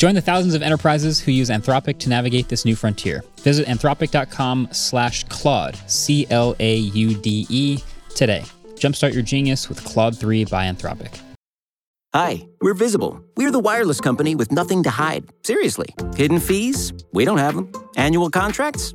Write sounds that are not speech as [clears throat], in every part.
Join the thousands of enterprises who use Anthropic to navigate this new frontier. Visit anthropic.com slash Claude, C-L-A-U-D-E, today. Jumpstart your genius with Claude 3 by Anthropic. Hi, we're Visible. We're the wireless company with nothing to hide. Seriously. Hidden fees? We don't have them. Annual contracts?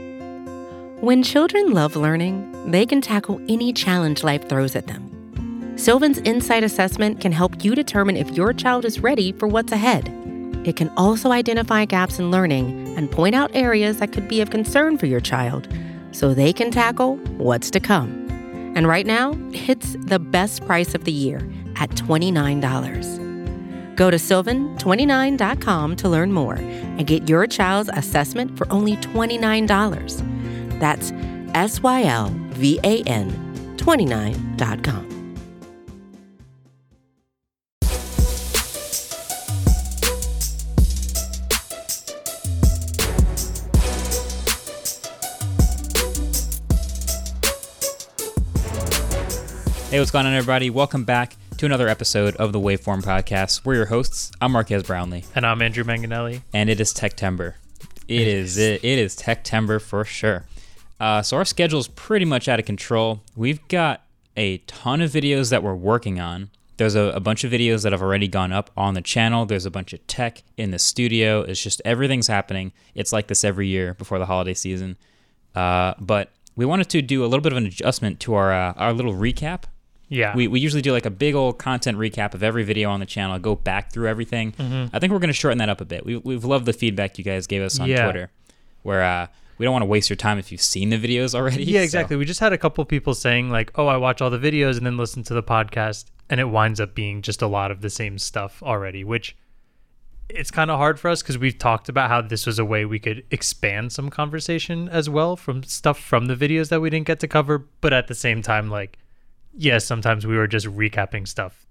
When children love learning, they can tackle any challenge life throws at them. Sylvan's Insight Assessment can help you determine if your child is ready for what's ahead. It can also identify gaps in learning and point out areas that could be of concern for your child so they can tackle what's to come. And right now, it's the best price of the year at $29. Go to sylvan29.com to learn more and get your child's assessment for only $29. That's S Y L V A N 29.com. Hey, what's going on, everybody? Welcome back to another episode of the Waveform Podcast. We're your hosts. I'm Marques Brownlee, And I'm Andrew Manganelli. and it is Techtember. It is it, it is Techtember for sure. Uh, so our schedule is pretty much out of control. We've got a ton of videos that we're working on. There's a, a bunch of videos that have already gone up on the channel. There's a bunch of tech in the studio. It's just everything's happening. It's like this every year before the holiday season. Uh, but we wanted to do a little bit of an adjustment to our uh, our little recap Yeah. we, we usually do like a big old content recap of every video on the channel, go back through everything. Mm-hmm. I think we're going to shorten that up a bit. We, we've loved the feedback you guys gave us on Yeah. Twitter, where uh, we don't want to waste your time if you've seen the videos already. yeah, so- exactly. We just had a couple people saying like, "Oh, I watch all the videos and then listen to the podcast," and it winds up being just a lot of the same stuff already, which it's kind of hard for us because we've talked about how this was a way we could expand some conversation as well from stuff from the videos that we didn't get to cover, but at the same time, like, yes, sometimes we were just recapping stuff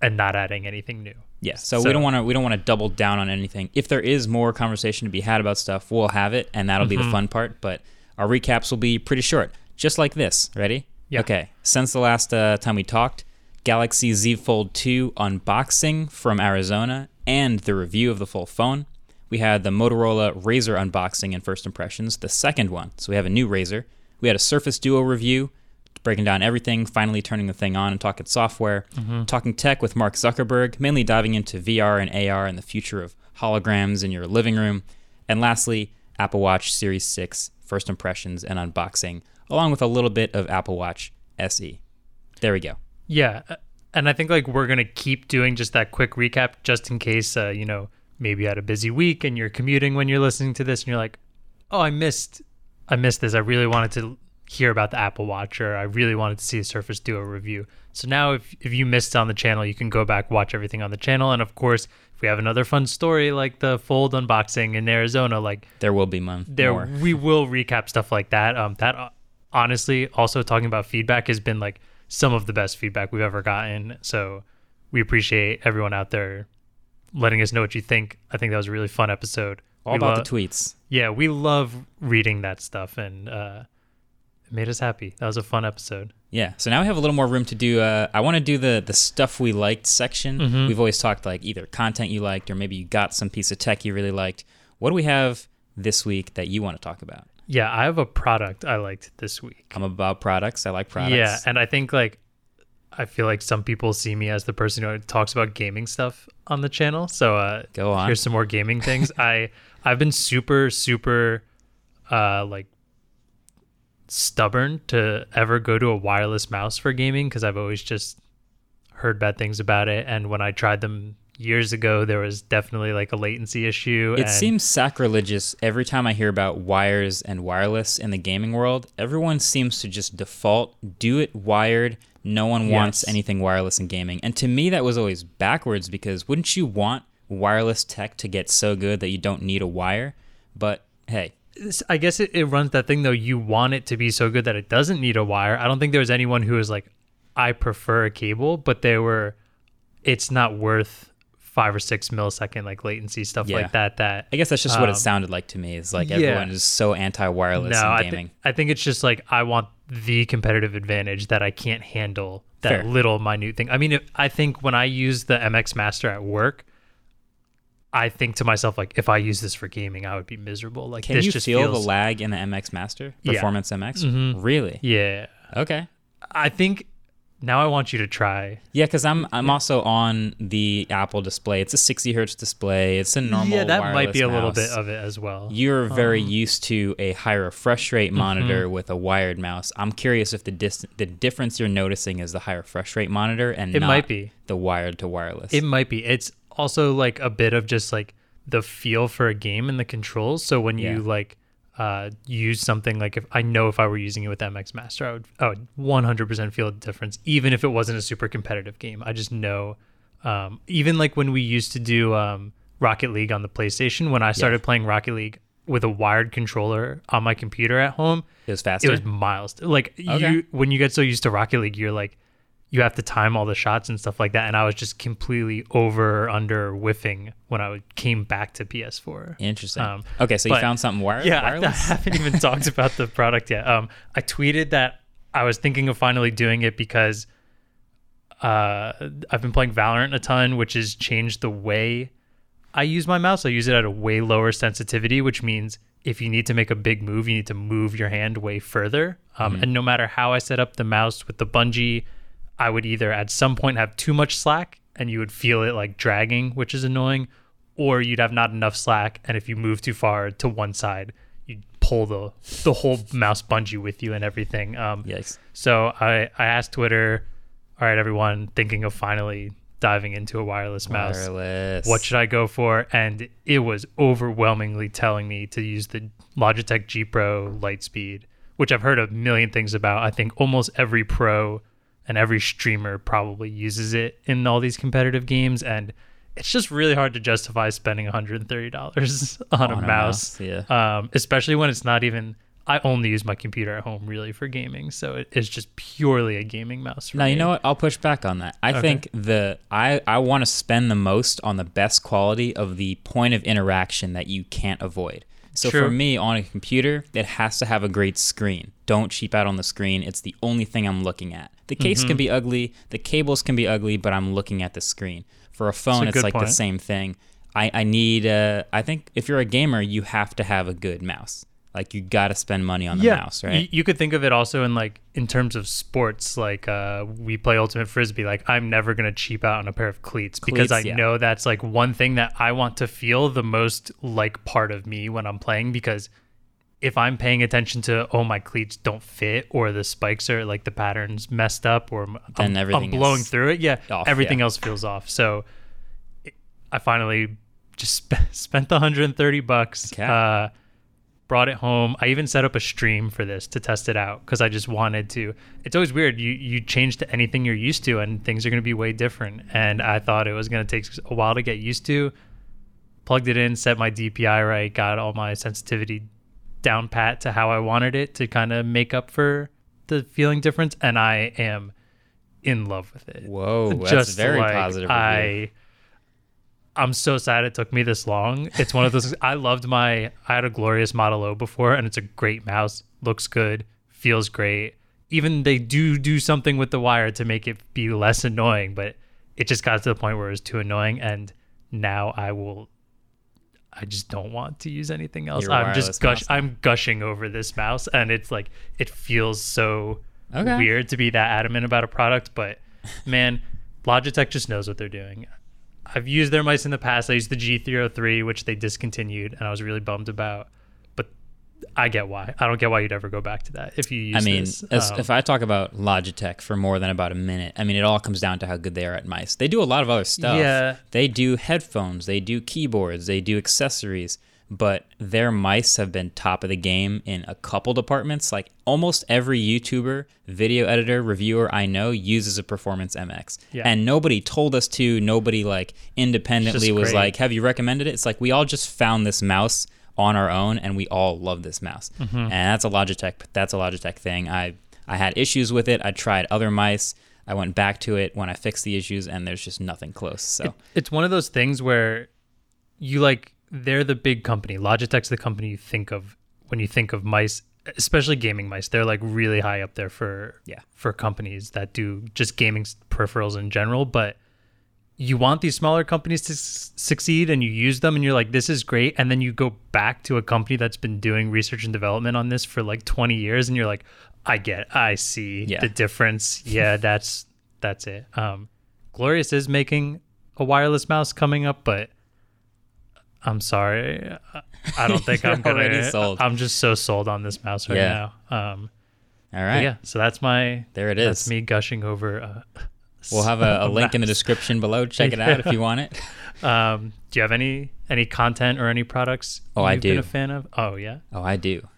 and not adding anything new. Yeah, so, we don't want to we don't want to double down on anything. If there is more conversation to be had about stuff, we'll have it, and that'll be Mm-hmm. the fun part. But our recaps will be pretty short, just like this. Ready? Yeah. Okay. Since the last uh, time we talked, Galaxy Z Fold 2 unboxing from Arizona and the review of the full phone. We had the Motorola Razr unboxing and first impressions, the second one. So we have a new Razr. We had a Surface Duo review, breaking down everything, finally turning the thing on and talking software, talking tech with Mark Zuckerberg, mainly diving into VR and AR and the future of holograms in your living room. And lastly, Apple Watch Series 6 first impressions and unboxing, along with a little bit of Apple Watch SE. There we go. Yeah, uh, and I think like we're gonna keep doing just that quick recap, just in case uh, you know maybe you had a busy week and you're commuting when you're listening to this, and you're like, oh, I missed, I missed this. I really wanted to hear about the Apple Watch, or I really wanted to see the Surface Duo review. So now, if if you missed on the channel, you can go back watch everything on the channel, and of course, if we have another fun story like the Fold unboxing in Arizona, like There will be mon- there more. we will recap stuff like that um that uh, honestly also talking about feedback has been like some of the best feedback we've ever gotten so we appreciate everyone out there letting us know what you think i think that was a really fun episode All We about lo- the tweets. yeah we love reading that stuff and uh made us happy that was a fun episode Yeah. So now we have a little more room to do. Uh, I want to do the the stuff we liked section. Mm-hmm. We've always talked like either content you liked or maybe you got some piece of tech you really liked. What do we have this week that you want to talk about? yeah i have a product i liked this week I'm about products. I like products. Yeah, and I think like I feel like some people see me as the person who talks about gaming stuff on the channel. So uh Go on. Here's some more gaming things. [laughs] I I've been super super uh like stubborn to ever go to a wireless mouse for gaming because I've always just heard bad things about it. And when I tried them years ago, there was definitely like a latency issue. It seems sacrilegious every time I hear about wires and wireless in the gaming world. Everyone seems to just default do it wired. No one wants Yes. anything wireless in gaming. And to me, that was always backwards because wouldn't you want wireless tech to get so good that you don't need a wire? But hey, I guess it, it runs that thing though. You want it to be so good that it doesn't need a wire. I don't think there was anyone who was like, I prefer a cable, but they were, it's not worth five or six millisecond like latency stuff Yeah. like that. That I guess that's just what it Um, sounded like to me. Is like yeah. everyone is so anti-wireless no, in I, thi- I think it's just like I want the competitive advantage that I can't handle that Fair. little minute thing. I mean, if, I think when I use the MX Master at work, I think to myself like, if I use this for gaming, I would be miserable. Like, Can this you just feel feels, the lag in the MX Master Yeah. Performance MX? Really? Yeah, Okay. I think now I want you to try. Yeah, because I'm I'm also on the Apple display. It's a 60 hertz display. It's a normal. yeah, that might be a wireless little bit of it as well. You're very Um, used to a higher refresh rate monitor Mm-hmm. with a wired mouse. I'm curious if the dis- the difference you're noticing is the higher refresh rate monitor and It not might be. the wired to wireless. It might be. It's also like a bit of just like the feel for a game and the controls. So when Yeah. you like uh, use something like if I know if I were using it with MX Master, I would I would 100% feel the difference, even if it wasn't a super competitive game. I just know. Um, even like when we used to do um, Rocket League on the PlayStation, when I started playing Rocket League with a wired controller on my computer at home, It was faster. it was miles. Like Okay. you, when you get so used to Rocket League, you're like, you have to time all the shots and stuff like that. And I was just completely over under whiffing when I came back to PS4. Interesting. Um, okay, so you found something wire- Yeah, [laughs] I, I haven't even [laughs] talked about the product yet. Um, I tweeted that I was thinking of finally doing it because uh, I've been playing Valorant a ton, which has changed the way I use my mouse. I use it at a way lower sensitivity, which means if you need to make a big move, you need to move your hand way further. Um, And no matter how I set up the mouse with the bungee, I would either at some point have too much slack and you would feel it like dragging, which is annoying, or you'd have not enough slack. And if you move too far to one side, you'd pull the the whole mouse bungee with you and everything. Um, Yikes. so I, I asked Twitter, all right, everyone, thinking of finally diving into a wireless mouse. Wireless. What should I go for? And it was overwhelmingly telling me to use the Logitech G Pro Lightspeed, which I've heard a million things about. I think almost every pro and every streamer probably uses it in all these competitive games. And it's just really hard to justify spending $130 [laughs] on, a On a mouse. mouse, yeah. Um, especially when it's not even. I only use my computer at home really for gaming, so it is just purely a gaming mouse. For Now you know what? I'll push back on that. I think the I I want to spend the most on the best quality of the point of interaction that you can't avoid. So for me on a computer, it has to have a great screen. Don't cheap out on the screen. It's the only thing I'm looking at. The case Mm-hmm. can be ugly, the cables can be ugly, but I'm looking at the screen. For a phone, a it's like the same thing. I I need uh I think if you're a gamer, you have to have a good mouse. Like you got to spend money on the mouse, right? You, you could think of it also in like in terms of sports. Like uh, we play ultimate frisbee. Like I'm never gonna cheap out on a pair of cleats because I yeah. know that's like one thing that I want to feel the most like part of me when I'm playing. Because if I'm paying attention to oh my cleats don't fit or the spikes are like the patterns messed up or I'm, I'm blowing through it, yeah, off, everything yeah. else feels off. So it, I finally just [laughs] sp- spent the 130 bucks. Okay. Uh, brought it home. I even set up a stream for this to test it out because I just wanted to. It's always weird. You you change to anything you're used to, and things are going to be way different. And I thought it was going to take a while to get used to. Plugged it in, set my DPI right, got all my sensitivity down pat to how I wanted it to kind of make up for the feeling difference, and I am in love with it. Whoa, that's very positive review. I I'm so sad it took me this long. It's one of those [laughs] I loved my I had a glorious Model O before and it's a great mouse. Looks good, feels great. Even they do do something with the wire to make it be less annoying, but it just got to the point where it was too annoying and now I will I just don't want to use anything else. Your I'm just gush mouse. I'm gushing over this mouse and it's like it feels so Okay. weird to be that adamant about a product, but man, Logitech just knows what they're doing. I've used their mice in the past. I used the G303, which they discontinued, and I was really bummed about. I get why. I don't get why you'd ever go back to that if you use I mean, this. as, Um, if I talk about Logitech for more than about a minute, I mean, it all comes down to how good they are at mice. They do a lot of other stuff. Yeah. They do headphones, they do keyboards, they do accessories, but their mice have been top of the game in a couple departments. Like almost every YouTuber, video editor, reviewer I know uses a Performance MX. Yeah. And nobody told us to, nobody like independently was great. like, have you recommended it? It's like we all just found this mouse on our own and we all love this mouse. Mm-hmm. And that's a Logitech that's a Logitech thing. I I had issues with it. I tried other mice. I went back to it when I fixed the issues and there's just nothing close. So it's one of those things where you like they're the big company. Logitech's the company you think of when you think of mice, especially gaming mice. They're like really high up there for Yeah. for companies that do just gaming peripherals in general. But you want these smaller companies to s- succeed, and you use them, and you're like, this is great. And then you go back to a company that's been doing research and development on this for like 20 years, and you're like, I get, I see Yeah. the difference. Yeah, [laughs] that's that's it. Um, Glorious is making a wireless mouse coming up, but I'm sorry, I- don't think [laughs] I'm gonna. already sold. I'm just so sold on this mouse right Yeah. now. Um, all right. yeah, so that's my There it That's is. me gushing over. Uh, We'll have a, a [laughs] link in the description below. Check it out if you want it. [laughs] Um, do you have any any content or any products? Oh, I you've Been do. a fan of? Oh yeah. Oh, I do.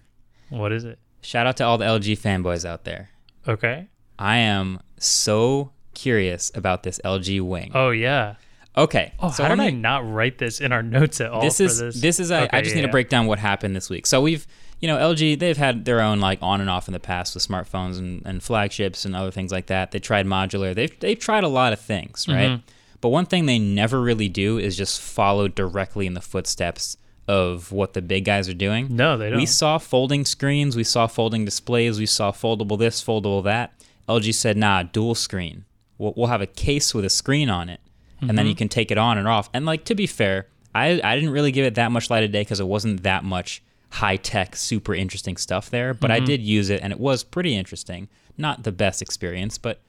What is it? Shout out to all the LG fanboys out there. Okay. I am so curious about this LG Wing. Oh yeah. Okay. Oh, so how did I not write this in our notes at all? this is this, this, is I, I just yeah, need to break down what happened this week. So we've you know LG they've had their own like on and off in the past with smartphones and, and flagships and other things like that. They tried modular. They've they've tried a lot of things, right? Mm-hmm. But one thing they never really do is just follow directly in the footsteps of what the big guys are doing. No, they don't. We saw folding screens, we saw folding displays, we saw foldable this, foldable that. LG said, "Nah, dual screen. We'll, we'll have a case with a screen on it, and Mm-hmm. then you can take it on and off." And like to be fair, I I didn't really give it that much light of day because it wasn't that much high tech, super interesting stuff there. But Mm-hmm. I did use it, and it was pretty interesting. Not the best experience, but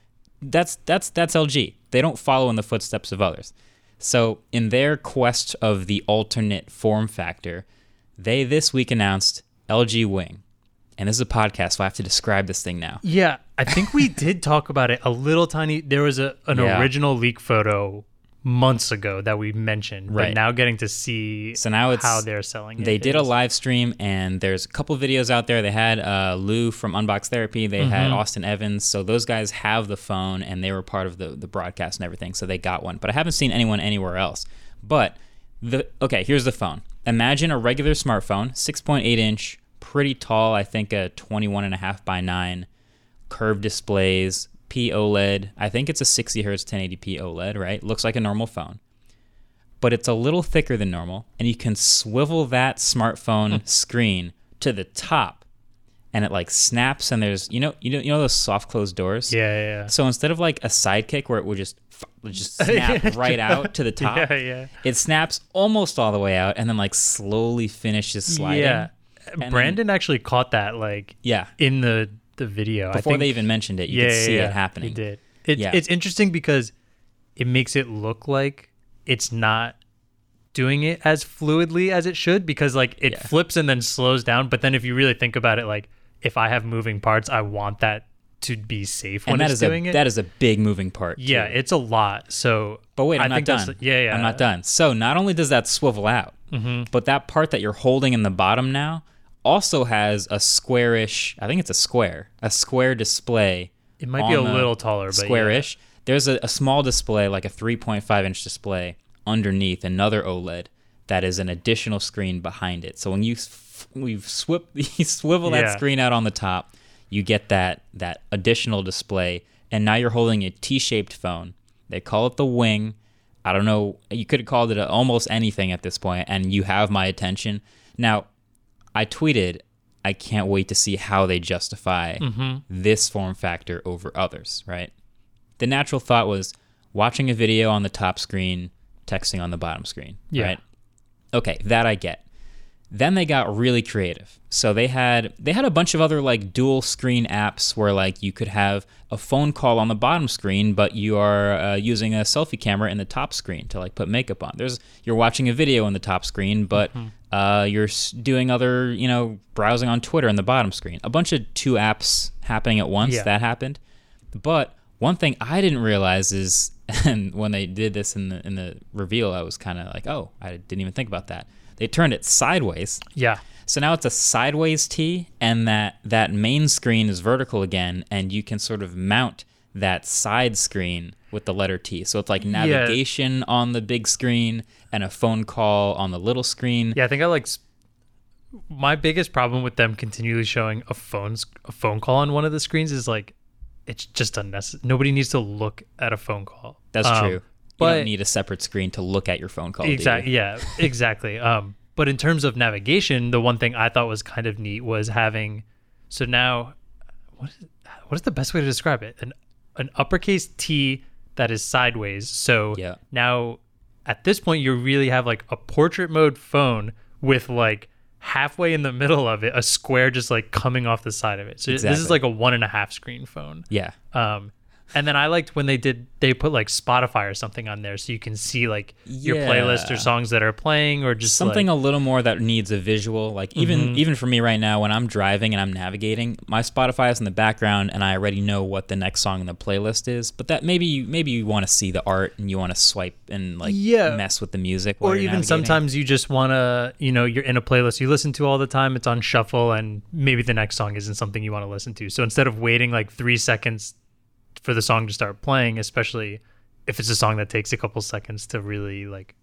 that's that's that's LG. They don't follow in the footsteps of others. So, in their quest of the alternate form factor, they this week announced LG Wing. And this is a podcast, so I have to describe this thing now. Yeah, I think we [laughs] did talk about it a little tiny. There was a an Yeah. original leak photo months ago that we mentioned, Right. but now getting to see So now it's how they're selling it. They did a live stream, and there's a couple videos out there. They had uh, Lou from Unbox Therapy. They had Austin Evans. So those guys have the phone, and they were part of the the broadcast and everything. So they got one, but I haven't seen anyone anywhere else. But the okay, here's the phone. Imagine a regular smartphone, 6.8 inch, pretty tall. I think a 21 and a half by nine, curved displays, P OLED. I think it's a 60 hertz 1080p OLED. Right, looks like a normal phone but it's a little thicker than normal, and you can swivel that smartphone hmm. screen to the top, and it like snaps. And there's you know you know you know those soft close doors. Yeah, yeah, yeah. So instead of like a sidekick where it would just just [laughs] snap right out to the [laughs] top, Yeah, yeah. it snaps almost all the way out, and then like slowly finishes sliding. Yeah. then- Brandon actually caught that like yeah. in the the video. I Before think, they even mentioned it, you yeah, could see yeah, it happening. He did. It, Yeah. It's interesting because it makes it look like it's not doing it as fluidly as it should because like it flips and then slows down. But then if you really think about it, like if I have moving parts, I want that to be safe when And that it's is doing a it. that is a big moving part. yeah, too. it's a lot. So, But wait, I'm I not done. Yeah, yeah. I'm not done. So not only does that swivel out, Mm-hmm. but that part that you're holding in the bottom now also has a squarish. I think it's a square, a square display. It might be a little taller, but yeah. squarish. There's a, a small display, like a 3.5 inch display, underneath another OLED that is an additional screen behind it. So when you s- we swip, [laughs] you swivel that Yeah. screen out on the top, you get that that additional display, and now you're holding a T-shaped phone. They call it the Wing. I don't know. You could have called it a, almost anything at this point, and you have my attention. Now, I tweeted, I can't wait to see how they justify Mm-hmm. this form factor over others, right? The natural thought was watching a video on the top screen, texting on the bottom screen, Yeah. right? Okay, that I get. Then they got really creative. So they had they had a bunch of other like dual screen apps where like you could have a phone call on the bottom screen, but you are uh, using a selfie camera in the top screen to like put makeup on. There's you're watching a video on the top screen, but uh, you're doing other you know browsing on Twitter in the bottom screen. A bunch of two apps happening at once. Yeah. That happened. But one thing I didn't realize is, and [laughs] when they did this in the in the reveal, I was kind of like, oh, I didn't even think about that. They turned it sideways, Yeah. so now it's a sideways T, and that that main screen is vertical again, and you can sort of mount that side screen with the letter T. So it's like navigation on the big screen and a phone call on the little screen. Yeah, I think I like. s- My biggest problem with them continually showing a phone a phone call on one of the screens is like, it's just unnecessary. Nobody needs to look at a phone call. That's Um, true. You but don't need a separate screen to look at your phone call. exactly, yeah, [laughs] exactly. Um, but in terms of navigation, the one thing I thought was kind of neat was having. So now, what is what is the best way to describe it? An an uppercase T that is sideways. So Yeah. now at this point you really have like a portrait mode phone with like halfway in the middle of it a square just like coming off the side of it so this is like a one and a half screen phone Yeah. um and then i liked when they did they put like spotify or something on there so you can see like your playlist or songs that are playing or just something like, a little more that needs a visual like even mm-hmm. even for me right now when i'm driving and i'm navigating my spotify is in the background and i already know what the next song in the playlist is but that maybe you maybe you want to see the art and you want to swipe and like Yeah. mess with the music or even navigating. sometimes you just want to you know you're in a playlist you listen to all the time it's on shuffle and maybe the next song isn't something you want to listen to so instead of waiting like three seconds for the song to start playing especially if it's a song that takes a couple seconds to really like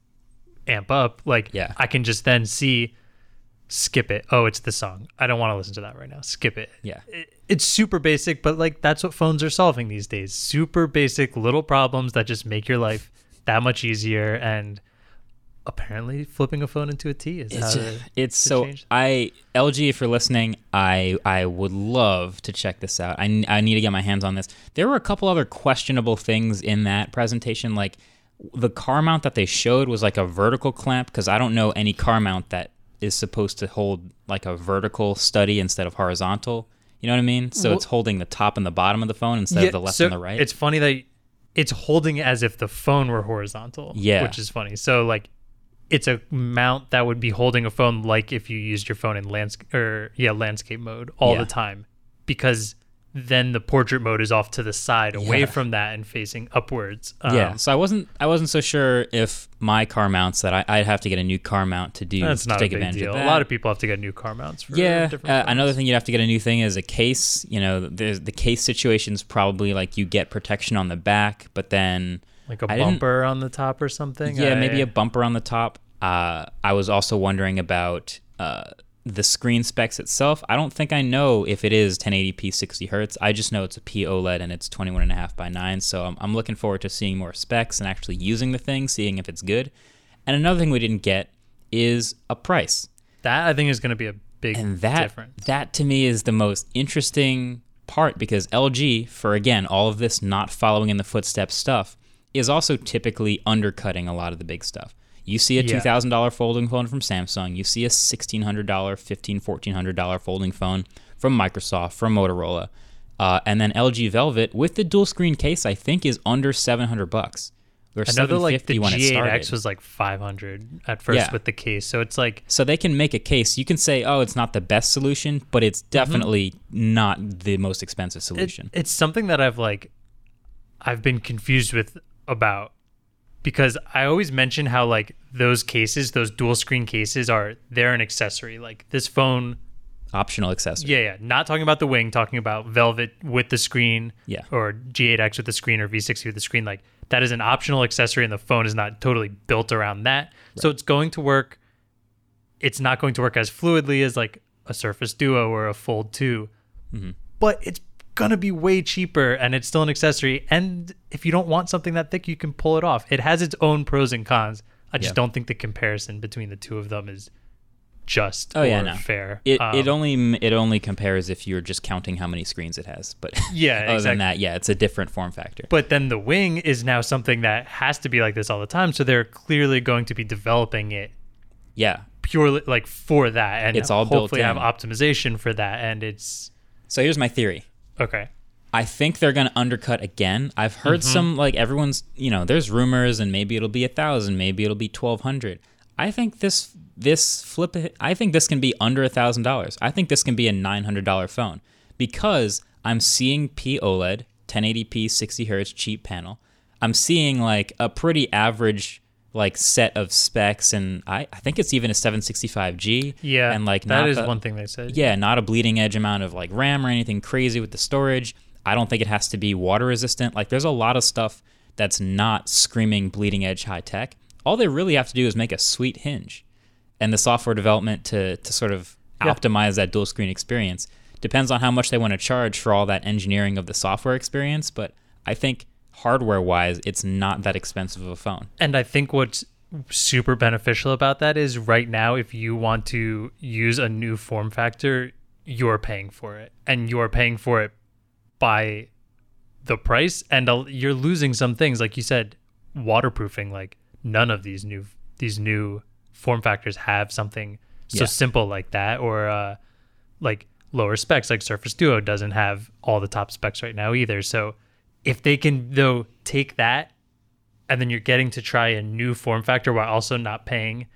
amp up like Yeah. i can just then see skip it. Oh it's this song. I don't want to listen to that right now. Skip it. Yeah. it, it's super basic but like that's what phones are solving these days. Super basic little problems that just make your life that much easier and apparently flipping a phone into a T is how it's, to, it's so i lg if you're listening i i would love to check this out I, I need to get my hands on this there were a couple other questionable things in that presentation like the car mount that they showed was like a vertical clamp because i don't know any car mount that is supposed to hold like a vertical study instead of horizontal you know what i mean so Well- it's holding the top and the bottom of the phone instead of the left so and the right It's funny that it's holding as if the phone were horizontal. Yeah. Which is funny. So like it's a mount that would be holding a phone like if you used your phone in landscape or yeah, landscape mode all Yeah. the time. Because then the portrait mode is off to the side away Yeah. from that and facing upwards. Um, yeah so i wasn't i wasn't so sure if my car mounts that I, i'd have to get a new car mount to do That's to not a big advantage deal. of A lot of people have to get new car mounts for Yeah, different uh, another thing you'd have to get a new thing is a case. You know, there's the case situation's probably like you get protection on the back, but then like a I bumper on the top or something. yeah, I- maybe a bumper on the top. Uh, I was also wondering about uh, the screen specs itself. I don't think I know if it is 1080p 60 hertz. I just know it's a P OLED and it's 21.5 by 9. So I'm, I'm looking forward to seeing more specs and actually using the thing, seeing if it's good. And another thing we didn't get is a price. that I think is going to be a big and that difference. that to me is the most interesting part because LG for again all of this not following in the footsteps stuff is also typically undercutting a lot of the big stuff. You see a Yeah. $2000 folding phone from Samsung, you see a $1600, $1500, $1400 folding phone from Microsoft, from Motorola. Uh, and then LG Velvet with the dual screen case I think is under 700 bucks. Or I like the 750 when it started. G8X was like 500 at first Yeah. with the case, so it's like So they can make a case. You can say, "Oh, it's not the best solution, but it's definitely not the most expensive Mm-hmm. it- solution." it's something that I've like I've been confused with about because I always mention how like those cases, those dual screen cases are they're an accessory. Like this phone Optional accessory. Yeah, yeah. Not talking about the wing, talking about Velvet with the screen. Yeah. Or G8X with the screen or V60 with the screen. Like that is an optional accessory and the phone is not totally built around that. So it's going to work. It's not going to work as fluidly as like a Surface Duo or a Fold 2. Mm-hmm. But it's to be way cheaper and it's still an accessory. And if you don't want something that thick, you can pull it off. It has its own pros and cons. I just Yeah. don't think the comparison between the two of them is just Oh yeah, no. fair. It Um, it only it only compares if you're just counting how many screens it has. But [laughs] Yeah, [laughs] other exactly. than that, yeah, it's a different form factor. But then the wing is now something that has to be like this all the time. So they're clearly going to be developing it yeah, purely like for that, and It's all built hopefully have optimization for that. And it's So here's my theory. Okay. I think they're going to undercut again. I've heard Mm-hmm. some like everyone's, you know, there's rumors and maybe it'll be a thousand, maybe it'll be twelve hundred. I think this this flip. I think this can be under a thousand dollars. I think this can be a nine hundred dollar phone because I'm seeing P OLED, 1080p, 60 hertz, cheap panel. I'm seeing like a pretty average like set of specs, and I, I think it's even a 765G. Yeah, and like that is the- one thing they said. yeah, not a bleeding edge amount of like RAM or anything crazy with the storage. I don't think it has to be water resistant. Like there's a lot of stuff that's not screaming bleeding edge high tech. All they really have to do is make a sweet hinge. And the software development to to sort of Yeah. optimize that dual screen experience depends on how much they want to charge for all that engineering of the software experience, but I think hardware wise it's not that expensive of a phone. And I think what's super beneficial about that is right now, if you want to use a new form factor, you're paying for it. And you're paying for it by the price. And you're losing some things. Like you said, waterproofing, like none of these new, these new form factors have something so Yeah. simple like that. Or uh, like lower specs, like Surface Duo doesn't have all the top specs right now either. So if they can, though, take that and then you're getting to try a new form factor while also not paying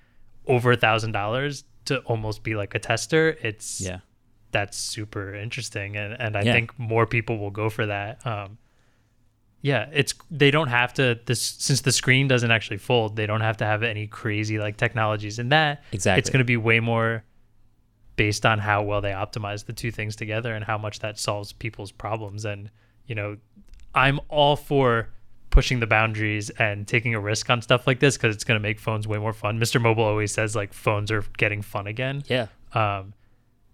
over a thousand dollars to almost be like a tester it's Yeah. that's super interesting and, and i Yeah. think more people will go for that um yeah it's they don't have to this since the screen doesn't actually fold they don't have to have any crazy like technologies in that Exactly. it's going to be way more based on how well they optimize the two things together and how much that solves people's problems and you know i'm all for pushing the boundaries and taking a risk on stuff like this because it's going to make phones way more fun mr mobile always says like phones are getting fun again Yeah. um,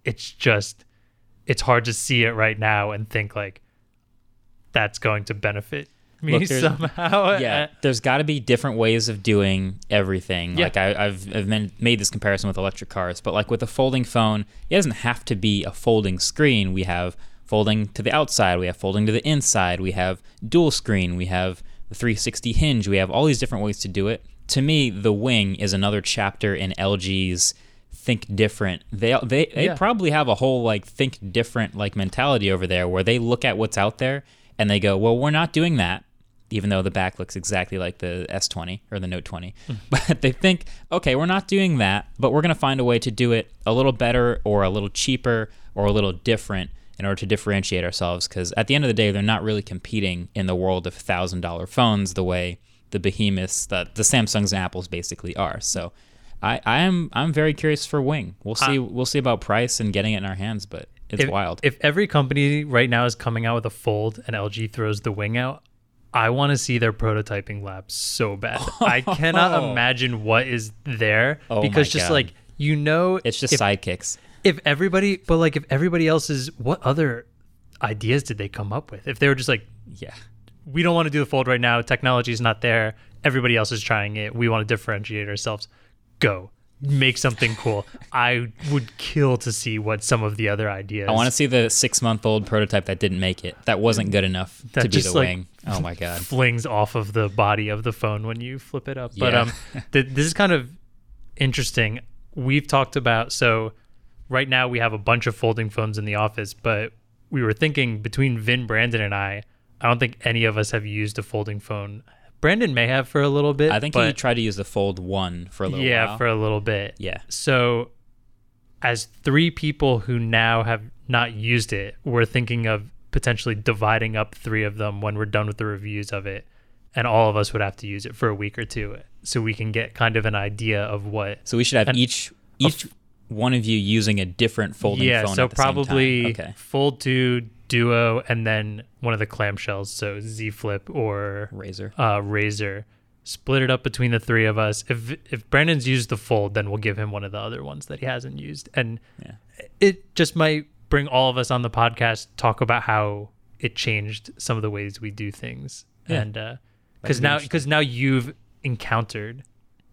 it's just it's hard to see it right now and think like that's going to benefit me Look, somehow. [laughs] yeah, there's got to be different ways of doing everything. Yeah. Like I, I've, I've made this comparison with electric cars, but like with a folding phone, it doesn't have to be a folding screen. We have folding to the outside, we have folding to the inside, we have dual screen, we have the 360 hinge, we have all these different ways to do it. To me, the wing is another chapter in LG's think different. They they, they Yeah. probably have a whole like think different like mentality over there where they look at what's out there and they go, "Well, we're not doing that." Even though the back looks exactly like the S20 or the Note 20. Hmm. [laughs] But they think, "Okay, we're not doing that, but we're going to find a way to do it a little better or a little cheaper or a little different in order to differentiate ourselves because at the end of the day, they're not really competing in the world of $1000 phones the way the behemoths that the Samsungs and Apples basically are. So I, I am I'm very curious for Wing. We'll uh, see we'll see about price and getting it in our hands, but it's if, wild. If every company right now is coming out with a fold and LG throws the wing out, I want to see their prototyping lab so bad. [laughs] I cannot oh. imagine what is there Oh because just God. like you know, it's just if, sidekicks. If everybody, but like if everybody else is, what other ideas did they come up with? If they were just like, Yeah. we don't want to do the fold right now. Technology is not there. Everybody else is trying it. We want to differentiate ourselves. Go make something cool. [laughs] I would kill to see what some of the other ideas. I want to see the six month old prototype that didn't make it. That wasn't good enough That to be the like, wing. Oh my god. [laughs] flings off of the body of the phone when you flip it up. But um, th- this is kind of interesting. We've talked about so right now we have a bunch of folding phones in the office, but we were thinking between Vin, Brandon, and I, I don't think any of us have used a folding phone. Brandon may have for a little bit. I think he tried to use the Fold One for a little bit. yeah, while. for a little bit. yeah. So, as three people who now have not used it, we're thinking of potentially dividing up three of them when we're done with the reviews of it. And all of us would have to use it for a week or two so we can get kind of an idea of what. So we should have And each each one of you using a different folding yeah, phone. so at the same time. probably Okay. Fold 2, Duo, and then one of the clamshells. So Z Flip or Razr. uh, Razr. Split it up between the three of us. If if Brandon's used the fold, then we'll give him one of the other ones that he hasn't used, and Yeah. it just might bring all of us on the podcast talk about how it changed some of the ways we do things, Yeah. and because That'd now because now you've encountered,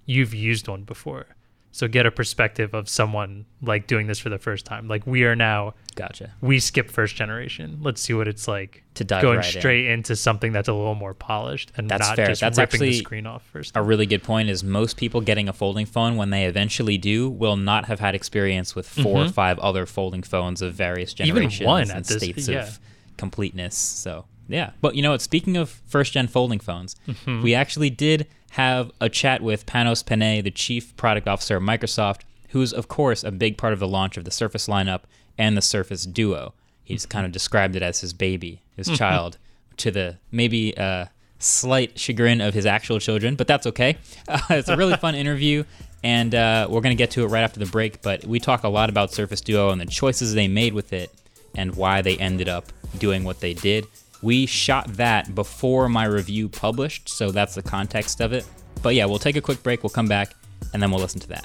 you've used one before, So get a perspective of someone like doing this for the first time. Like we are now Gotcha. we skip first generation. Let's see what it's like To dive going right in. straight into something that's a little more polished and That's not fair. just That's ripping the screen off first. A really good point is most people getting a folding phone when they eventually do will not have had experience with 4 or five other folding phones of various Mm-hmm. Even generations one and at this- states yeah. of completeness. So yeah, but you know what? Speaking of first gen folding phones, Mm-hmm. we actually did have a chat with Panos Panay, the chief product officer of Microsoft, who's of course a big part of the launch of the Surface lineup and the Surface Duo. He's kind of described it as his baby, his child, to the maybe uh, slight chagrin of his actual children, but that's okay. [laughs] Uh, it's a really fun interview, and uh, we're going to get to it right after the break. But we talk a lot about Surface Duo and the choices they made with it and why they ended up doing what they did. We shot that before my review published, so that's the context of it. But yeah, we'll take a quick break, we'll come back, and then we'll listen to that.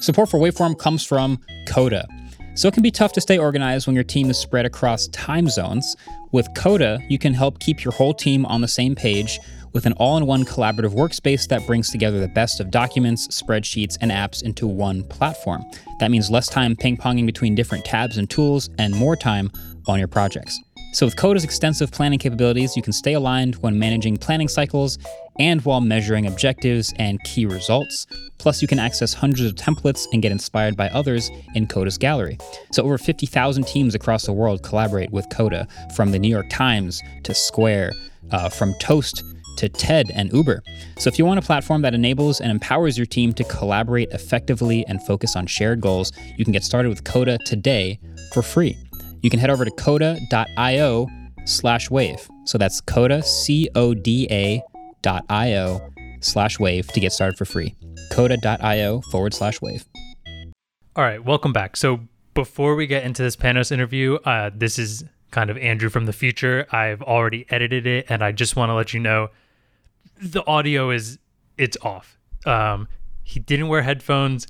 Support for Waveform comes from Coda. So it can be tough to stay organized when your team is spread across time zones. With Coda, you can help keep your whole team on the same page with an all in one collaborative workspace that brings together the best of documents, spreadsheets, and apps into one platform. That means less time ping ponging between different tabs and tools and more time on your projects. So, with Coda's extensive planning capabilities, you can stay aligned when managing planning cycles and while measuring objectives and key results. Plus, you can access hundreds of templates and get inspired by others in Coda's gallery. So, over 50,000 teams across the world collaborate with Coda, from the New York Times to Square, uh, from Toast to TED and Uber. So, if you want a platform that enables and empowers your team to collaborate effectively and focus on shared goals, you can get started with Coda today for free. You can head over to coda.io slash wave. So that's coda, C O D A dot io slash wave to get started for free. Coda.io forward slash wave. All right, welcome back. So before we get into this Panos interview, uh, this is kind of Andrew from the future. I've already edited it, and I just want to let you know the audio is it's off. Um, he didn't wear headphones.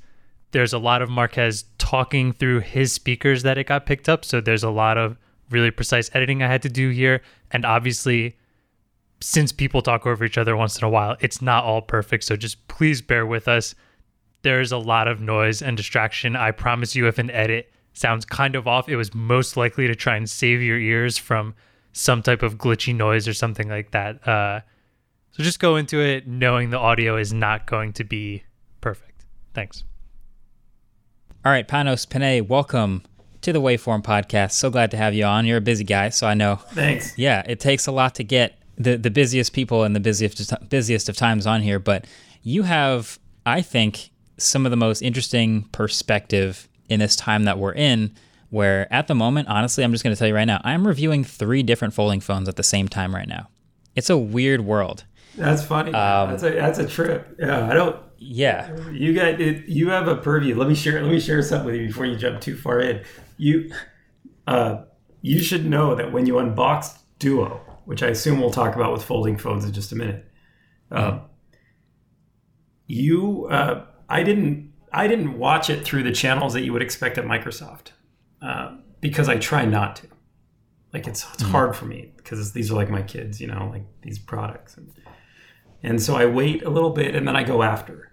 There's a lot of Marques talking through his speakers that it got picked up. So there's a lot of really precise editing I had to do here, and obviously since people talk over each other once in a while, it's not all perfect. So just please bear with us. There's a lot of noise and distraction. I promise you, if an edit sounds kind of off, it was most likely to try and save your ears from some type of glitchy noise or something like that. Uh, so just go into it knowing the audio is not going to be perfect. Thanks. All right, Panos Panay, welcome to the Waveform podcast. So glad to have you on. You're a busy guy, so I know. Thanks. Yeah, it takes a lot to get the, the busiest people and the busiest busiest of times on here, but you have, I think, some of the most interesting perspective in this time that we're in. Where at the moment, honestly, I'm just going to tell you right now, I'm reviewing three different folding phones at the same time right now. It's a weird world. That's funny. Um, that's a that's a trip. Yeah, I don't. Yeah, You got it. You have a purview. Let me share. Let me share something with you before you jump too far in. You, uh, you should know that when you unboxed Duo, which I assume we'll talk about with folding phones in just a minute, uh, you, uh, I didn't, I didn't watch it through the channels that you would expect at Microsoft, uh, because I try not to. Like it's it's hard for me because these are like my kids, you know, like these products, and and so I wait a little bit and then I go after.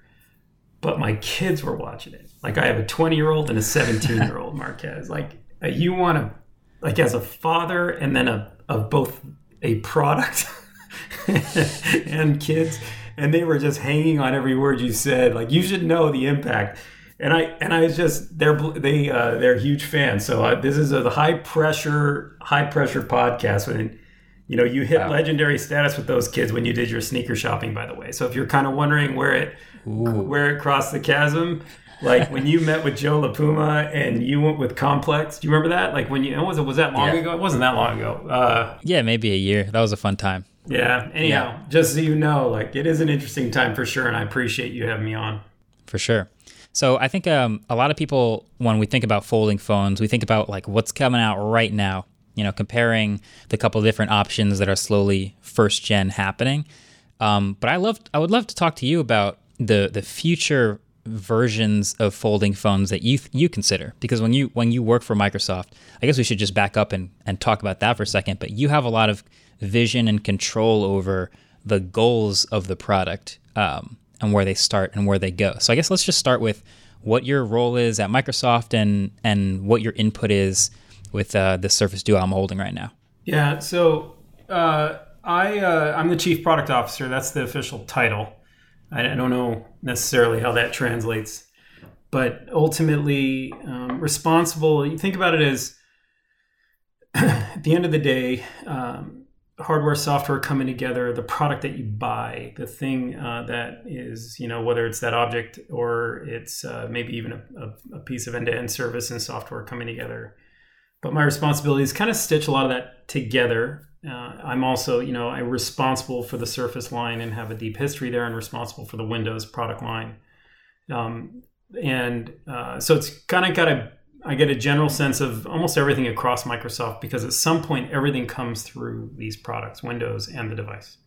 But my kids were watching it. Like I have a 20 year old and a 17 year old [laughs] Marques. Like uh, you want to, like as a father and then a of both a product [laughs] and kids, and they were just hanging on every word you said. Like you should know the impact. And I and I was just they're they uh, they're huge fans. So this is a high pressure high pressure podcast when you know you hit legendary status with those kids when you did your sneaker shopping. By the way, so if you're kind of wondering where it where it crossed the chasm, like when you met with Joe La Puma and you went with Complex. Do you remember that? Like when you was it was that long Yeah. ago? It wasn't that long ago. Uh, Yeah, maybe a year. That was a fun time. yeah. Anyhow, just so you know, like it is an interesting time for sure, and I appreciate you having me on. for sure. So I think um, a lot of people, when we think about folding phones, we think about like what's coming out right now. You know, comparing the couple different options that are slowly first gen happening. Um, but I love, I would love to talk to you about the the future versions of folding phones that you you consider because when you when you work for Microsoft, I guess we should just back up and and talk about that for a second. But you have a lot of vision and control over the goals of the product um, and where they start and where they go. So I guess let's just start with what your role is at Microsoft and and what your input is with uh, the Surface Duo I'm holding right now. Yeah. So uh, I uh, I'm the chief product officer. That's the official title. I, I don't know necessarily how that translates, but ultimately um, responsible. You think about it as [clears throat] at the end of the day. Um, hardware software coming together the product that you buy the thing uh, that is you know whether it's that object or it's uh, maybe even a, a piece of end-to-end service and software coming together but my responsibility is kind of stitch a lot of that together. Uh, I'm also, you know, I'm responsible for the Surface line and have a deep history there, and responsible for the Windows product line. Um, and uh, so it's kind of got a, I get a general sense of almost everything across Microsoft because at some point everything comes through these products, Windows and the device.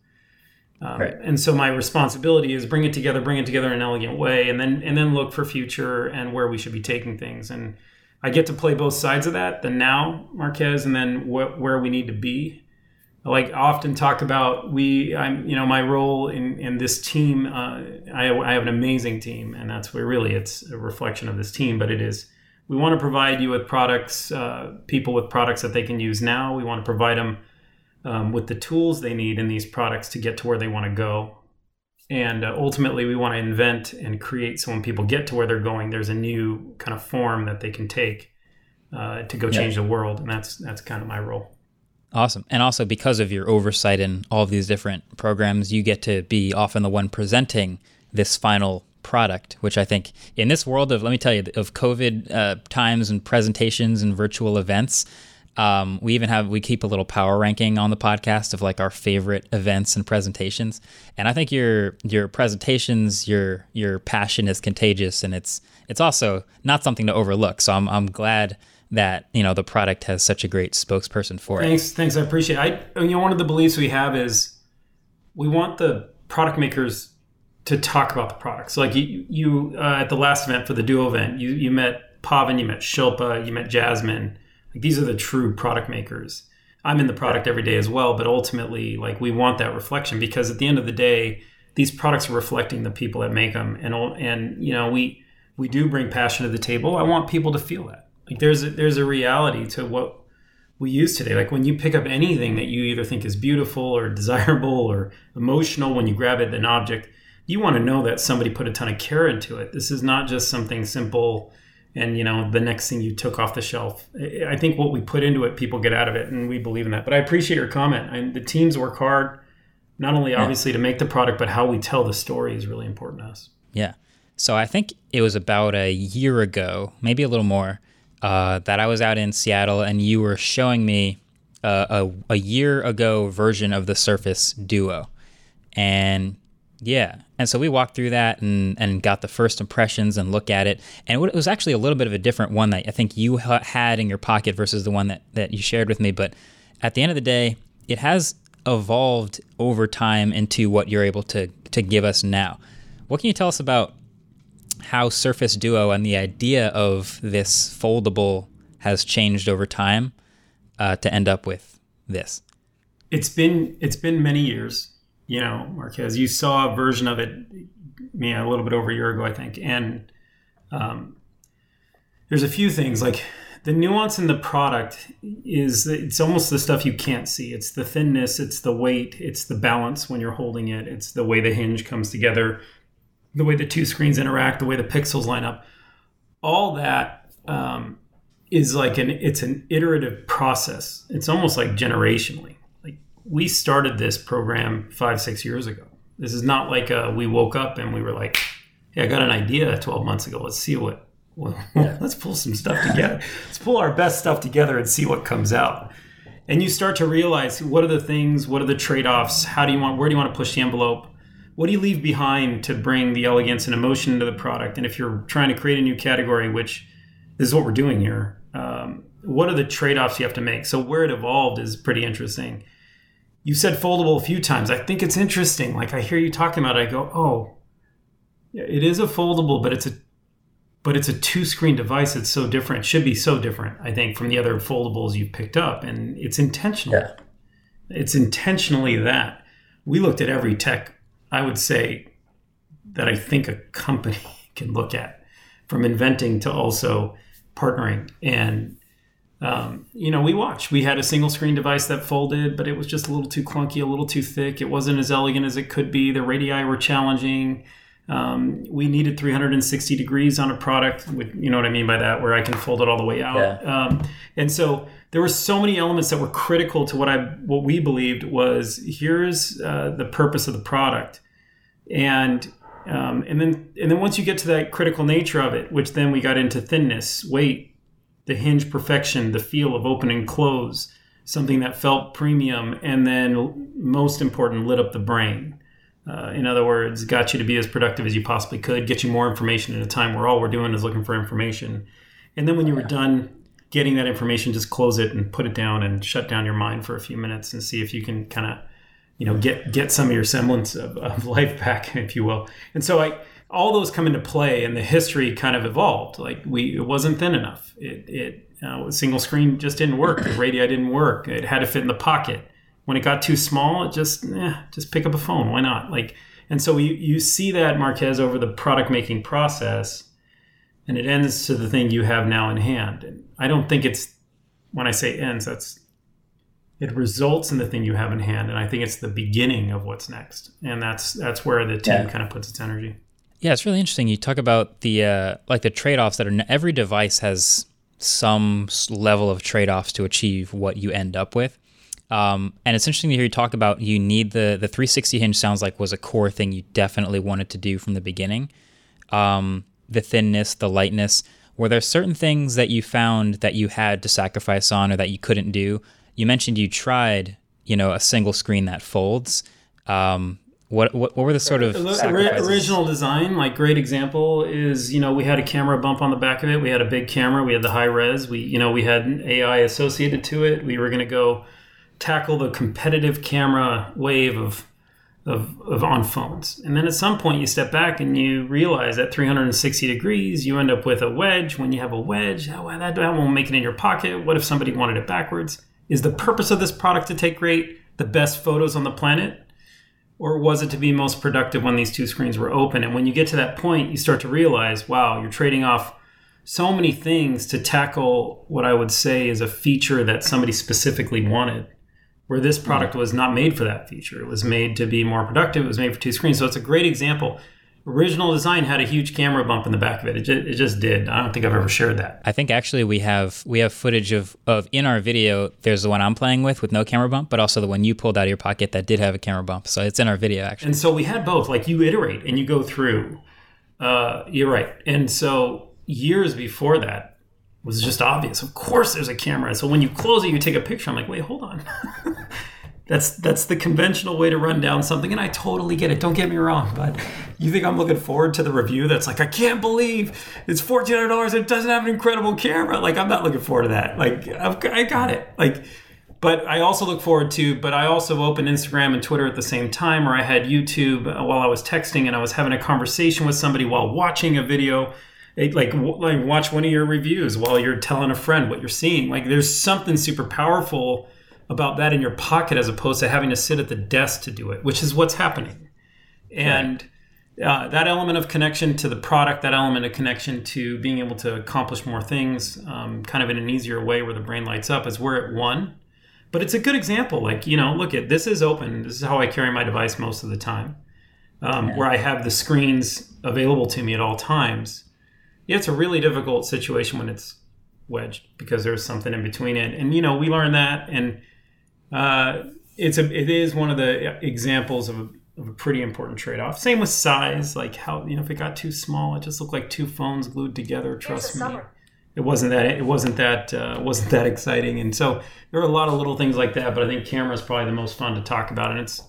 Um, Right. And so my responsibility is bring it together, bring it together in an elegant way, and then and then look for future and where we should be taking things. And I get to play both sides of that, the now Marques, and then wh- where we need to be. I like often talk about we. I'm you know my role in in this team. Uh, I I have an amazing team, and that's where really it's a reflection of this team. But it is we want to provide you with products, uh, people with products that they can use now. We want to provide them um, with the tools they need in these products to get to where they want to go. And uh, ultimately, we want to invent and create so when people get to where they're going, there's a new kind of form that they can take uh, to go change the world. And that's that's kind of my role. Awesome. And also because of your oversight in all of these different programs, you get to be often the one presenting this final product, which I think in this world of, let me tell you, of COVID uh, times and presentations and virtual events, um, we even have, we keep a little power ranking on the podcast of like our favorite events and presentations. And I think your, your presentations, your, your passion is contagious and it's, it's also not something to overlook. So I'm, I'm glad that, you know, the product has such a great spokesperson for it. Thanks, thanks. I appreciate. It. I you know one of the beliefs we have is we want the product makers to talk about the product. So like you, you uh, at the last event for the Duo event, you you met Pavan, you met Shilpa, you met Jasmine. These are the true product makers. I'm in the product every day as well, but ultimately, like we want that reflection because at the end of the day, these products are reflecting the people that make them, and and you know we we do bring passion to the table. I want people to feel that. Like there's a, there's a reality to what we use today. Like when you pick up anything that you either think is beautiful or [laughs] desirable or emotional, when you grab it, an object, you want to know that somebody put a ton of care into it. This is not just something simple and you know the next thing you took off the shelf. I think what we put into it, people get out of it, and we believe in that. But I appreciate your comment. I, the teams work hard, not only obviously to make the product, but how we tell the story is really important to us. Yeah. So I think it was about a year ago, maybe a little more, uh, that I was out in Seattle and you were showing me uh, a, a year ago version of the Surface Duo. And yeah. And so we walked through that and, and got the first impressions and look at it. And it was actually a little bit of a different one that I think you ha- had in your pocket versus the one that, that you shared with me. But at the end of the day, it has evolved over time into what you're able to, to give us now. What can you tell us about how Surface Duo and the idea of this foldable has changed over time uh, to end up with this? It's been it's been many years, you know, Marques. You saw a version of it, yeah, a little bit over a year ago, I think. And um, there's a few things like the nuance in the product is it's almost the stuff you can't see. It's the thinness, it's the weight, it's the balance when you're holding it, it's the way the hinge comes together, the way the two screens interact, the way the pixels line up. All that um, is like an it's an iterative process. It's almost like generationally. We started this program five six years ago. This is not like uh we woke up and we were like, hey, I got an idea 12 months ago. Let's see what, well, [laughs] yeah. let's pull some stuff together. let's pull our best stuff together and see what comes out. And you start to realize what are the things, what are the trade offs, how do you want, where do you want to push the envelope? What do you leave behind to bring the elegance and emotion into the product? And if you're trying to create a new category, which this is what we're doing here, um, what are the trade offs you have to make? So, where it evolved is pretty interesting. You said foldable a few times. I think it's interesting. Like, I hear you talking about it, I go, oh, it is a foldable, but it's a but it's a two screen device. It's so different. It should be so different, I think, from the other foldables you've picked up. And it's intentional. Yeah. It's intentionally that. We looked at every tech, I would say, that I think a company [laughs] can look at from inventing to also partnering. And, um, you know, we watched. We had a single screen device that folded, but it was just a little too clunky, a little too thick. It wasn't as elegant as it could be. The radii were challenging um, we needed 360 degrees on a product with you know what i mean by that where i can fold it all the way out yeah. um, and so there were so many elements that were critical to what i what we believed was here's uh, the purpose of the product and um, and then and then once you get to that critical nature of it which then we got into thinness weight the hinge perfection the feel of open and close something that felt premium and then most important lit up the brain uh, in other words, got you to be as productive as you possibly could, get you more information at a time where all we're doing is looking for information. And then when you were done getting that information, just close it and put it down and shut down your mind for a few minutes and see if you can kind of, you know, get get some of your semblance of, of [laughs] life back, if you will. And so I all those come into play and the history kind of evolved. Like we it wasn't thin enough. It it uh, single screen just didn't work. The radii didn't work. It had to fit in the pocket when it got too small, it just eh, just pick up a phone. Why not? Like, and so you you see that Marques over the product making process, and it ends to the thing you have now in hand. And I don't think it's when I say ends, that's it results in the thing you have in hand, and I think it's the beginning of what's next, and that's that's where the team yeah. kind of puts its energy. Yeah, it's really interesting. You talk about the uh, like the trade offs that are every device has some level of trade offs to achieve what you end up with. Um, and it's interesting to hear you talk about you need the the 360 hinge sounds like was a core thing you definitely wanted to do from the beginning. Um, the thinness, the lightness. Were there certain things that you found that you had to sacrifice on or that you couldn't do? You mentioned you tried, you know, a single screen that folds. Um, what, what, what were the sort of original design? Like great example is you know we had a camera bump on the back of it. We had a big camera. We had the high res. We you know we had an AI associated to it. We were going to go tackle the competitive camera wave of, of, of on phones. And then at some point you step back and you realize at 360 degrees, you end up with a wedge. When you have a wedge, oh, that, that won't make it in your pocket. What if somebody wanted it backwards? Is the purpose of this product to take great, the best photos on the planet? Or was it to be most productive when these two screens were open? And when you get to that point, you start to realize, wow, you're trading off so many things to tackle what I would say is a feature that somebody specifically wanted where this mm-hmm. product was not made for that feature. It was made to be more productive. It was made for two screens. So it's a great example. Original design had a huge camera bump in the back of it. It just, it just did. I don't think I've ever shared that. I think actually we have we have footage of of in our video. There's the one I'm playing with with no camera bump, but also the one you pulled out of your pocket that did have a camera bump. So it's in our video actually. And so we had both. Like you iterate and you go through. Uh, you're right. And so years before that, was just obvious. Of course, there's a camera. So when you close it, you take a picture. I'm like, wait, hold on. [laughs] that's that's the conventional way to run down something, and I totally get it. Don't get me wrong, but you think I'm looking forward to the review? That's like, I can't believe it's fourteen hundred dollars. It doesn't have an incredible camera. Like, I'm not looking forward to that. Like, I've, I got it. Like. But I also look forward to, but I also opened Instagram and Twitter at the same time, or I had YouTube uh, while I was texting and I was having a conversation with somebody while watching a video like like watch one of your reviews while you're telling a friend what you're seeing. Like there's something super powerful about that in your pocket as opposed to having to sit at the desk to do it, which is what's happening. And uh, that element of connection to the product, that element of connection to being able to accomplish more things, um, kind of in an easier way where the brain lights up, is where it won. But it's a good example. Like you know, look at this is open. This is how I carry my device most of the time, um, yeah. where I have the screens available to me at all times yeah, it's a really difficult situation when it's wedged because there's something in between it. And you know, we learned that, and uh, it's a it is one of the examples of of a pretty important trade-off. Same with size, like how you know if it got too small, it just looked like two phones glued together. Trust me, it wasn't that it wasn't that uh, wasn't that exciting. And so there are a lot of little things like that. But I think camera is probably the most fun to talk about, and it's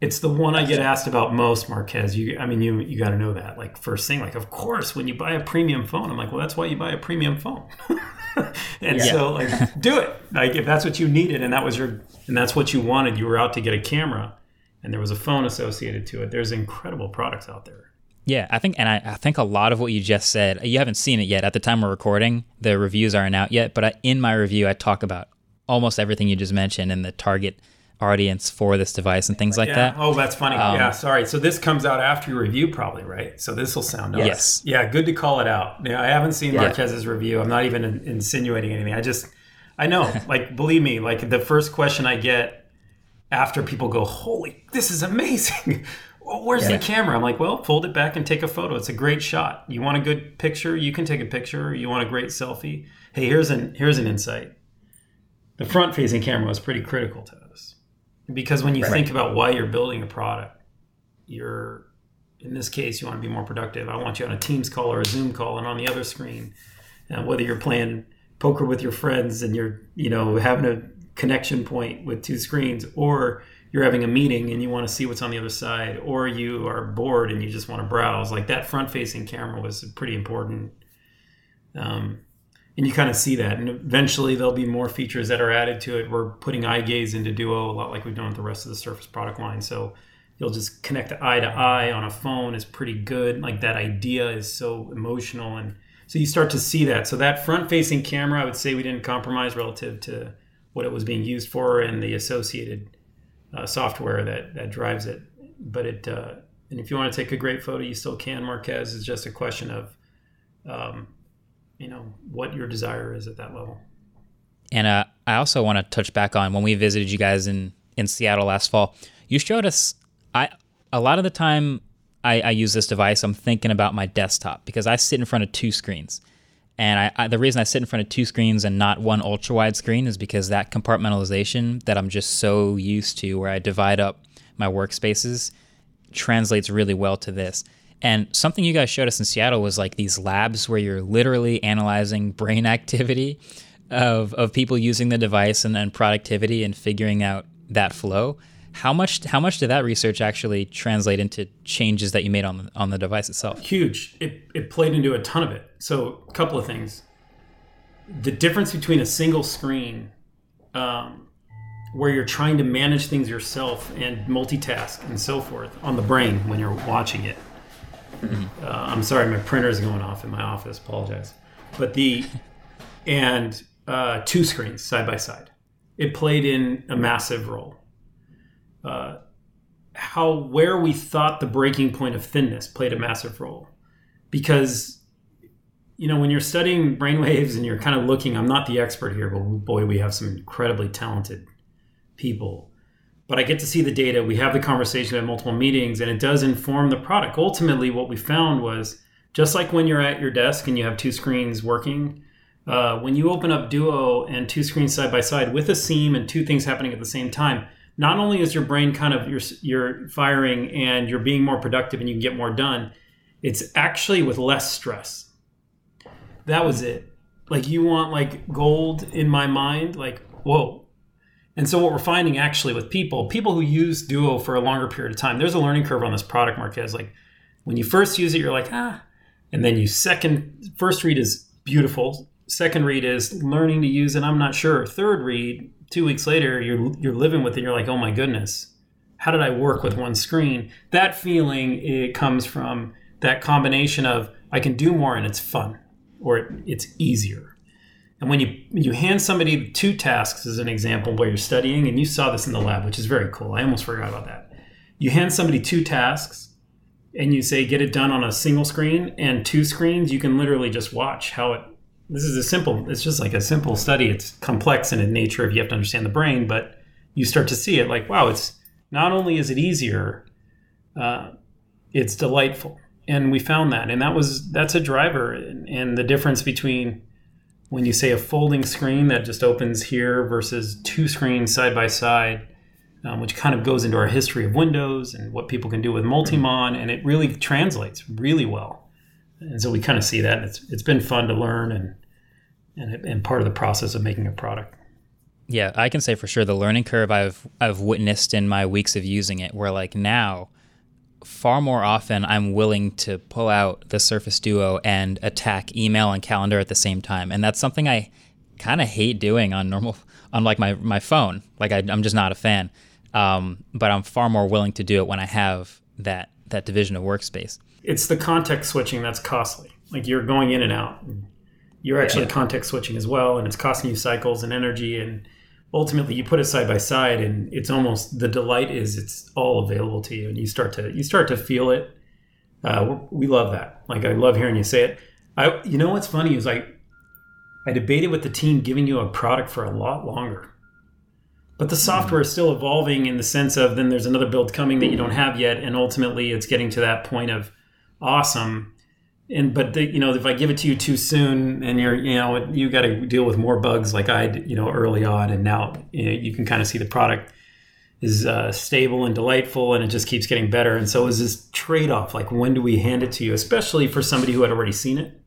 it's the one I get asked about most, Marques. You, I mean, you you got to know that. Like first thing, like of course, when you buy a premium phone, I'm like, well, that's why you buy a premium phone. [laughs] [laughs] and yeah. so, like, do it. Like if that's what you needed, and that was your, and that's what you wanted, you were out to get a camera, and there was a phone associated to it. There's incredible products out there. Yeah, I think, and I, I, think a lot of what you just said, you haven't seen it yet. At the time we're recording, the reviews aren't out yet. But I, in my review, I talk about almost everything you just mentioned and the target audience for this device and things like yeah. that. Oh, that's funny. Um, yeah, sorry. So this comes out after your review, probably, right? So this will sound nice. Yes. Yeah, good to call it out. Yeah, I haven't seen yeah. review. I'm not even insinuating anything. I just, I know. [laughs] like, believe me. Like the first question I get after people go, "Holy, this is amazing." [laughs] well, where's yeah. the camera? I'm like, well, fold it back and take a photo. It's a great shot. You want a good picture? You can take a picture. You want a great selfie? Hey, here's an here's an insight. The front facing camera was pretty critical to because when you right. think about why you're building a product, you're in this case you want to be more productive. I want you on a Teams call or a Zoom call, and on the other screen, uh, whether you're playing poker with your friends and you're you know having a connection point with two screens, or you're having a meeting and you want to see what's on the other side, or you are bored and you just want to browse. Like that front-facing camera was pretty important. Um, and you kind of see that. And eventually there'll be more features that are added to it. We're putting eye gaze into Duo a lot like we've done with the rest of the Surface product line. So you'll just connect eye to eye on a phone is pretty good. Like that idea is so emotional and so you start to see that. So that front facing camera, I would say we didn't compromise relative to what it was being used for and the associated uh, software that that drives it. But it uh, and if you want to take a great photo, you still can. Marques is just a question of um, you know what your desire is at that level. And uh, I also want to touch back on when we visited you guys in in Seattle last fall. You showed us. I a lot of the time I, I use this device. I'm thinking about my desktop because I sit in front of two screens. And I, I, the reason I sit in front of two screens and not one ultra wide screen is because that compartmentalization that I'm just so used to, where I divide up my workspaces, translates really well to this. And something you guys showed us in Seattle was like these labs where you're literally analyzing brain [laughs] activity of, of people using the device and then productivity and figuring out that flow. How much how much did that research actually translate into changes that you made on the, on the device itself? Huge. It, it played into a ton of it. So a couple of things. The difference between a single screen um, where you're trying to manage things yourself and multitask and so forth on the brain when you're watching it uh, I'm sorry, my printer's going off in my office. Apologize. But the and uh, two screens side by side. It played in a massive role. Uh, how where we thought the breaking point of thinness played a massive role, because you know when you're studying brainwaves and you're kind of looking. I'm not the expert here, but boy, we have some incredibly talented people but I get to see the data. We have the conversation at multiple meetings, and it does inform the product. Ultimately, what we found was just like when you're at your desk and you have two screens working, uh, when you open up Duo and two screens side by side with a seam and two things happening at the same time, not only is your brain kind of you're, you're firing and you're being more productive and you can get more done, it's actually with less stress. That was it. Like you want like gold in my mind, like whoa, and so what we're finding actually with people, people who use Duo for a longer period of time, there's a learning curve on this product, Marques. Like when you first use it, you're like, ah. And then you second, first read is beautiful. Second read is learning to use it. I'm not sure. Third read, two weeks later, you're you're living with it. You're like, oh my goodness, how did I work with one screen? That feeling it comes from that combination of I can do more and it's fun, or it, it's easier. And when you you hand somebody two tasks as an example where you're studying, and you saw this in the lab, which is very cool. I almost forgot about that. You hand somebody two tasks, and you say get it done on a single screen and two screens. You can literally just watch how it. This is a simple. It's just like a simple study. It's complex in nature if you have to understand the brain, but you start to see it like wow. It's not only is it easier, uh, it's delightful, and we found that, and that was that's a driver, and the difference between when you say a folding screen that just opens here versus two screens side by side, um, which kind of goes into our history of Windows and what people can do with Multimon, and it really translates really well. And so we kind of see that. It's it's been fun to learn and and and part of the process of making a product. Yeah, I can say for sure the learning curve I've I've witnessed in my weeks of using it, where like now, far more often I'm willing to pull out the Surface Duo and attack email and calendar at the same time, and that's something I kind of hate doing on normal [laughs] on like my my phone. Like I, I'm just not a fan. Um, but I'm far more willing to do it when I have that that division of workspace. It's the context switching that's costly. Like you're going in and out. You're actually yeah. context switching as well, and it's costing you cycles and energy. And ultimately, you put it side by side, and it's almost the delight is it's all available to you, and you start to you start to feel it. Uh, we love that. Like I love hearing you say it. I, you know what's funny is I, I debated with the team giving you a product for a lot longer but the software is still evolving in the sense of then there's another build coming that you don't have yet, and ultimately it's getting to that point of awesome. And but the, you know if I give it to you too soon, and you're you know you got to deal with more bugs like I you know early on, and now you, know, you can kind of see the product is uh, stable and delightful, and it just keeps getting better. And so is this trade off like when do we hand it to you, especially for somebody who had already seen it?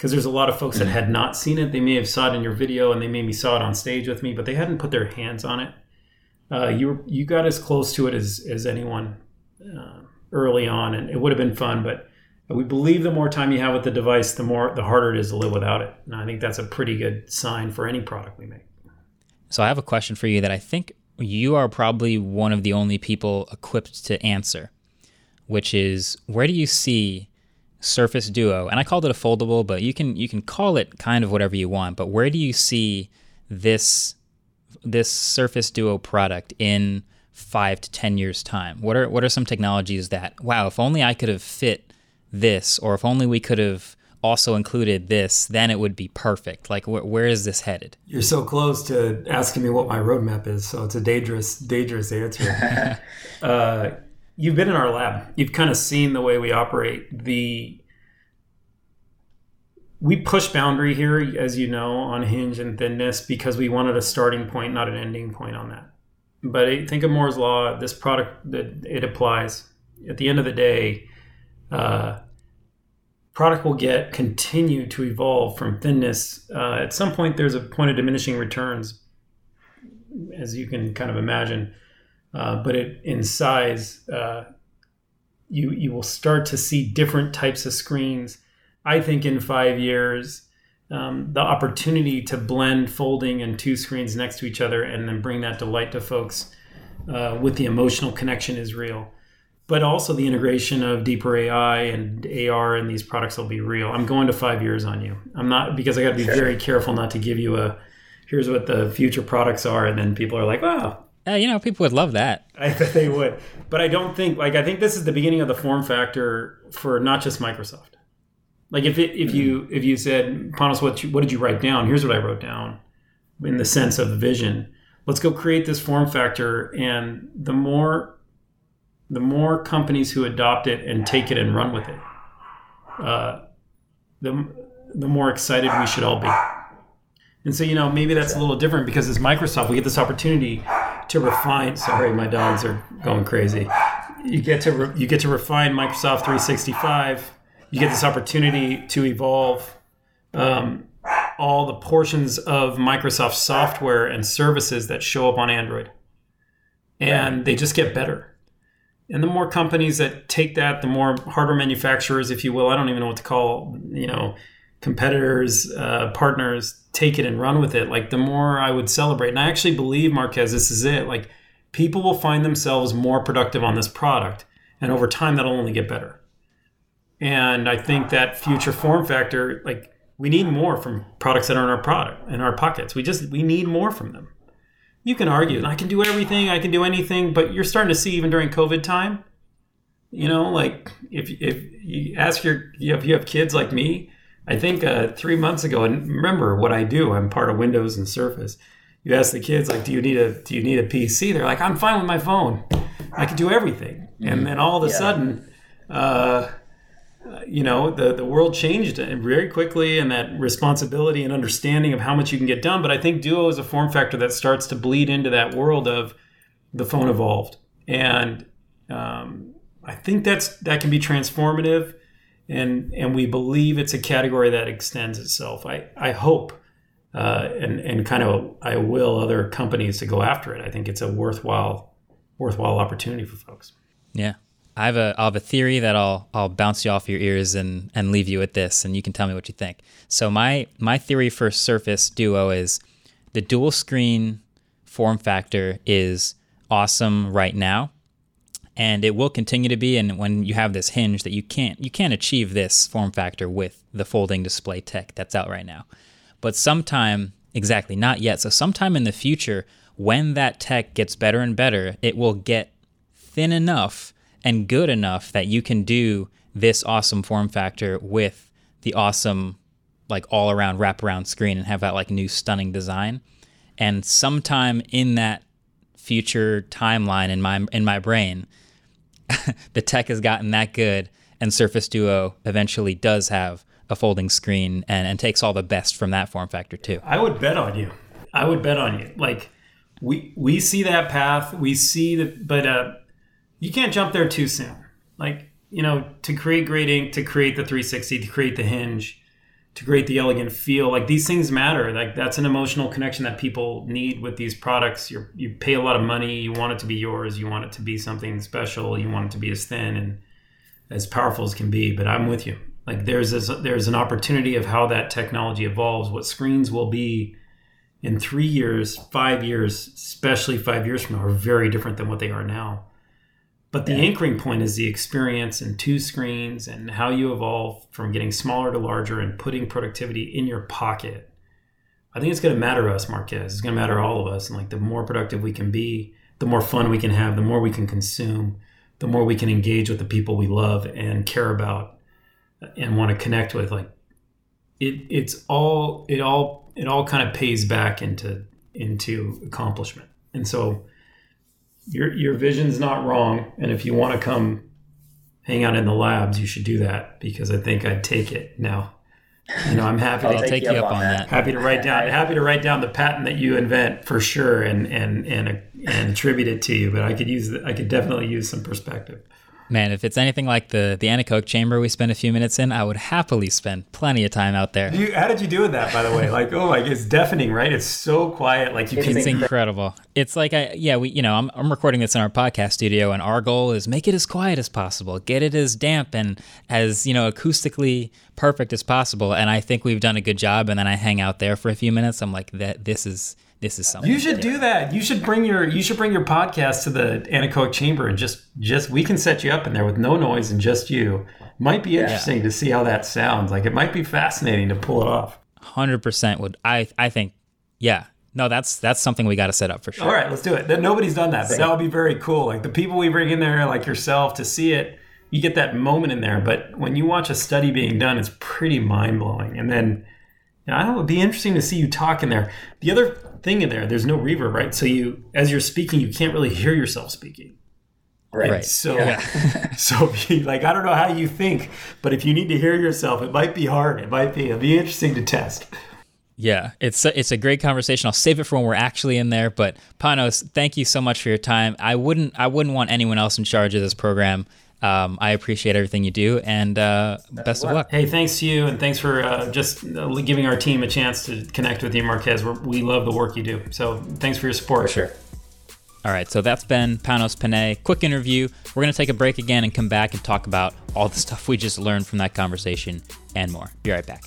because there's a lot of folks that mm. had not seen it. They may have saw it in your video and they maybe saw it on stage with me, but they hadn't put their hands on it. Uh, you you got as close to it as as anyone uh, early on, and it would have been fun. But we believe the more time you have with the device, the more the harder it is to live without it. And I think that's a pretty good sign for any product we make. So I have a question for you that I think you are probably one of the only people equipped to answer, which is where do you see Surface Duo, and I called it a foldable, but you can you can call it kind of whatever you want. But where do you see this this Surface Duo product in five to ten years time? What are what are some technologies that wow, if only I could have fit this, or if only we could have also included this, then it would be perfect. Like wh- where is this headed? You're so close to asking me what my roadmap is, so it's a dangerous dangerous answer. [laughs] uh, you've been in our lab. You've kind of seen the way we operate. The we push boundary here, as you know, on hinge and thinness because we wanted a starting point, not an ending point on that. But think of Moore's law. This product that it applies. At the end of the day, uh, product will get continue to evolve from thinness. Uh, at some point, there's a point of diminishing returns, as you can kind of imagine. Uh, but it, in size, uh, you you will start to see different types of screens. I think in five years, um, the opportunity to blend folding and two screens next to each other and then bring that delight to folks uh, with the emotional connection is real. But also the integration of deeper AI and AR and these products will be real. I'm going to five years on you. I'm not because I got to be very careful not to give you a here's what the future products are, and then people are like, wow, uh, you know, people would love that. [laughs] I bet they would. But I don't think like I think this is the beginning of the form factor for not just Microsoft. Like if it, if you if you said Panos, what you, what did you write down? Here's what I wrote down in the sense of the vision. Let's go create this form factor, and the more the more companies who adopt it and take it and run with it, uh, the the more excited we should all be. And so you know maybe that's a little different because as Microsoft, we get this opportunity to refine. Sorry, my dogs are going crazy. You get to re, you get to refine Microsoft 365. You get this opportunity to evolve um, all the portions of Microsoft software and services that show up on Android, and they just get better. And the more companies that take that, the more hardware manufacturers, if you will, I don't even know what to call, you know, competitors, uh, partners take it and run with it, like the more I would celebrate. And I actually believe, Marques this is it. Like people will find themselves more productive on this product. And over time, that'll only get better. And I think that future form factor, like we need more from products that are in our product in our pockets. We just we need more from them. You can argue, I can do everything, I can do anything, but you're starting to see even during COVID time, you know, like if if you ask your if you have kids like me, I think uh, three months ago, and remember what I do. I'm part of Windows and Surface. You ask the kids like, "Do you need a Do you need a PC?" They're like, "I'm fine with my phone. I can do everything." Mm-hmm. And then all of a yeah. sudden, uh, you know, the the world changed very quickly, and that responsibility and understanding of how much you can get done. But I think Duo is a form factor that starts to bleed into that world of the phone evolved, and um, I think that's that can be transformative, and and we believe it's a category that extends itself. I I hope, uh, and and kind of I will other companies to go after it. I think it's a worthwhile worthwhile opportunity for folks. Yeah. I have a I have a theory that I'll I'll bounce you off your ears and and leave you with this, and you can tell me what you think. So my my theory for Surface Duo is the dual screen form factor is awesome right now, and it will continue to be. And when you have this hinge, that you can't you can't achieve this form factor with the folding display tech that's out right now. But sometime exactly not yet. So sometime in the future, when that tech gets better and better, it will get thin enough and good enough that you can do this awesome form factor with the awesome like all around wraparound screen and have that like new stunning design. And sometime in that future timeline in my in my brain, [laughs] the tech has gotten that good and Surface Duo eventually does have a folding screen and, and takes all the best from that form factor too. I would bet on you. I would bet on you. Like we we see that path. We see that, but uh, you can't jump there too soon. Like, you know, to create great ink, to create the 360, to create the hinge, to create the elegant feel, like these things matter. Like that's an emotional connection that people need with these products. You you pay a lot of money, you want it to be yours, you want it to be something special, you want it to be as thin and as powerful as can be. But I'm with you. Like there's this, there's an opportunity of how that technology evolves, what screens will be in three years, five years, especially five years from now, are very different than what they are now. But the yeah. anchoring point is the experience and two screens and how you evolve from getting smaller to larger and putting productivity in your pocket. I think it's going to matter to us, Marques. It's going to matter to all of us. And like the more productive we can be, the more fun we can have, the more we can consume, the more we can engage with the people we love and care about and want to connect with. Like it, it's all, it all, it all kind of pays back into, into accomplishment. And so, your your vision's not wrong, and if you want to come hang out in the labs, you should do that because I think I'd take it now. You know, I'm happy to take you up on that. Happy to write down happy to write down the patent that you invent for sure and and and and attribute it to you. But I could use I could definitely use some perspective. Man, if it's anything like the the anechoic chamber we spent a few minutes in, I would happily spend plenty of time out there. You, how did you do with that, by the way? [laughs] Like, oh, like it's deafening, right? It's so quiet. Like you it's can. It's incredible. It's like I, yeah, we, you know, I'm, I'm recording this in our podcast studio, and our goal is make it as quiet as possible, get it as damp and as you know acoustically perfect as possible. And I think we've done a good job. And then I hang out there for a few minutes. I'm like, that this is this is something. You should do that. You should bring your you should bring your podcast to the anechoic chamber and just just we can set you up in there with no noise and just you. Might be interesting yeah. to see how that sounds. Like it might be fascinating to pull it off. Hundred percent would I I think yeah. No, that's that's something we got to set up for sure. All right, let's do it. Nobody's done that, but that would be very cool. Like the people we bring in there, like yourself, to see it, you get that moment in there. But when you watch a study being done, it's pretty mind blowing. And then, you I know, it'd be interesting to see you talk in there. The other thing in there. There's no reverb, right? So you, as you're speaking, you can't really hear yourself speaking. Right. right. So, yeah. [laughs] so like, I don't know how you think, but if you need to hear yourself, it might be hard. It might be. It'll be interesting to test. Yeah, it's a, it's a great conversation. I'll save it for when we're actually in there. But Panos, thank you so much for your time. I wouldn't I wouldn't want anyone else in charge of this program. Um, I appreciate everything you do, and uh, best of luck. Hey, thanks to you, and thanks for uh, just uh, giving our team a chance to connect with you, Marques. We're, we love the work you do. So thanks for your support. For sure. All right, so that's been Panos Panay. Quick interview. We're going to take a break again and come back and talk about all the stuff we just learned from that conversation and more. Be right back.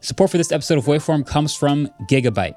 Support for this episode of Waveform comes from Gigabyte.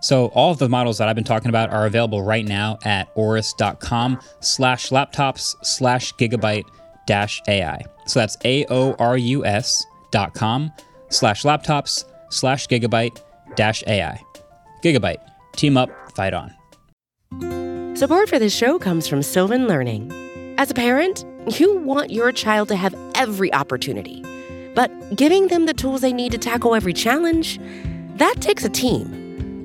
So all of the models that I've been talking about are available right now at aorus.com slash laptops slash gigabyte dash AI. So that's A-O-R-U-S dot com slash laptops slash gigabyte dash AI. Gigabyte. Team up, fight on. Support for this show comes from Sylvan Learning. As a parent, you want your child to have every opportunity, but giving them the tools they need to tackle every challenge, that takes a team.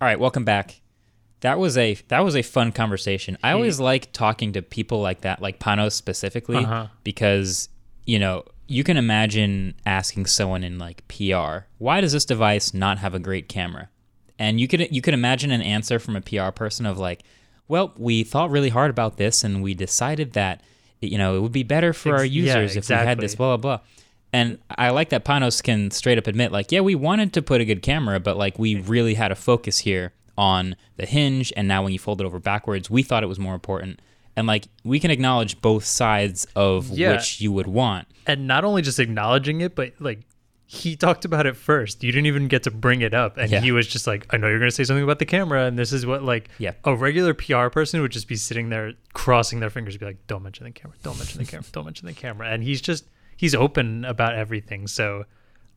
All right, welcome back. That was a that was a fun conversation. I always like talking to people like that, like Panos specifically, Uh-huh. because you know you can imagine asking someone in like PR, why does this device not have a great camera? And you could you could imagine an answer from a PR person of like, well, we thought really hard about this and we decided that you know it would be better for our yeah, users if we had this exactly. blah blah blah. And I like that Panos can straight up admit, like, yeah, we wanted to put a good camera, but like we really had a focus here on the hinge, and now when you fold it over backwards, we thought it was more important. And like we can acknowledge both sides of Yeah. which you would want. and not only just acknowledging it but like he talked about it first you didn't even get to bring it up and Yeah. he was just like i know you're going to say something about the camera and this is what like Yeah. a regular pr person would just be sitting there crossing their fingers be like don't mention the camera don't mention the camera don't mention the camera and he's just he's open about everything so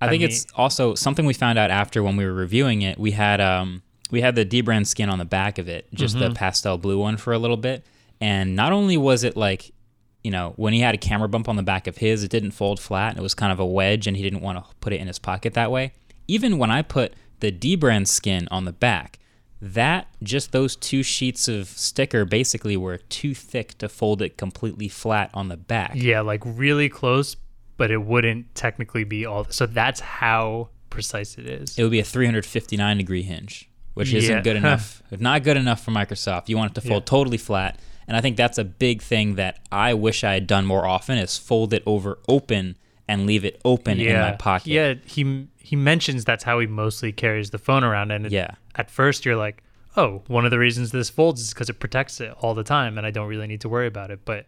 I think mean- it's also something we found out after when we were reviewing it. We had um we had the Dbrand skin on the back of it, just Mm-hmm. the pastel blue one for a little bit. And not only was it like, you know, when he had a camera bump on the back of his, it didn't fold flat. and It was kind of a wedge, and he didn't want to put it in his pocket that way. Even when I put the Dbrand skin on the back, that just those two sheets of sticker basically were too thick to fold it completely flat on the back. yeah like really close but it wouldn't technically be all so that's how precise it is it would be a 359 degree hinge, which Yeah. isn't good [laughs] enough. not good enough for Microsoft. You want it to fold Yeah. totally flat. And I think that's a big thing that I wish I had done more often is fold it over open and leave it open in my pocket. Yeah, he he mentions that's how he mostly carries the phone around, and it- Yeah. at first you're like, oh, one of the reasons this folds is because it protects it all the time, and I don't really need to worry about it. But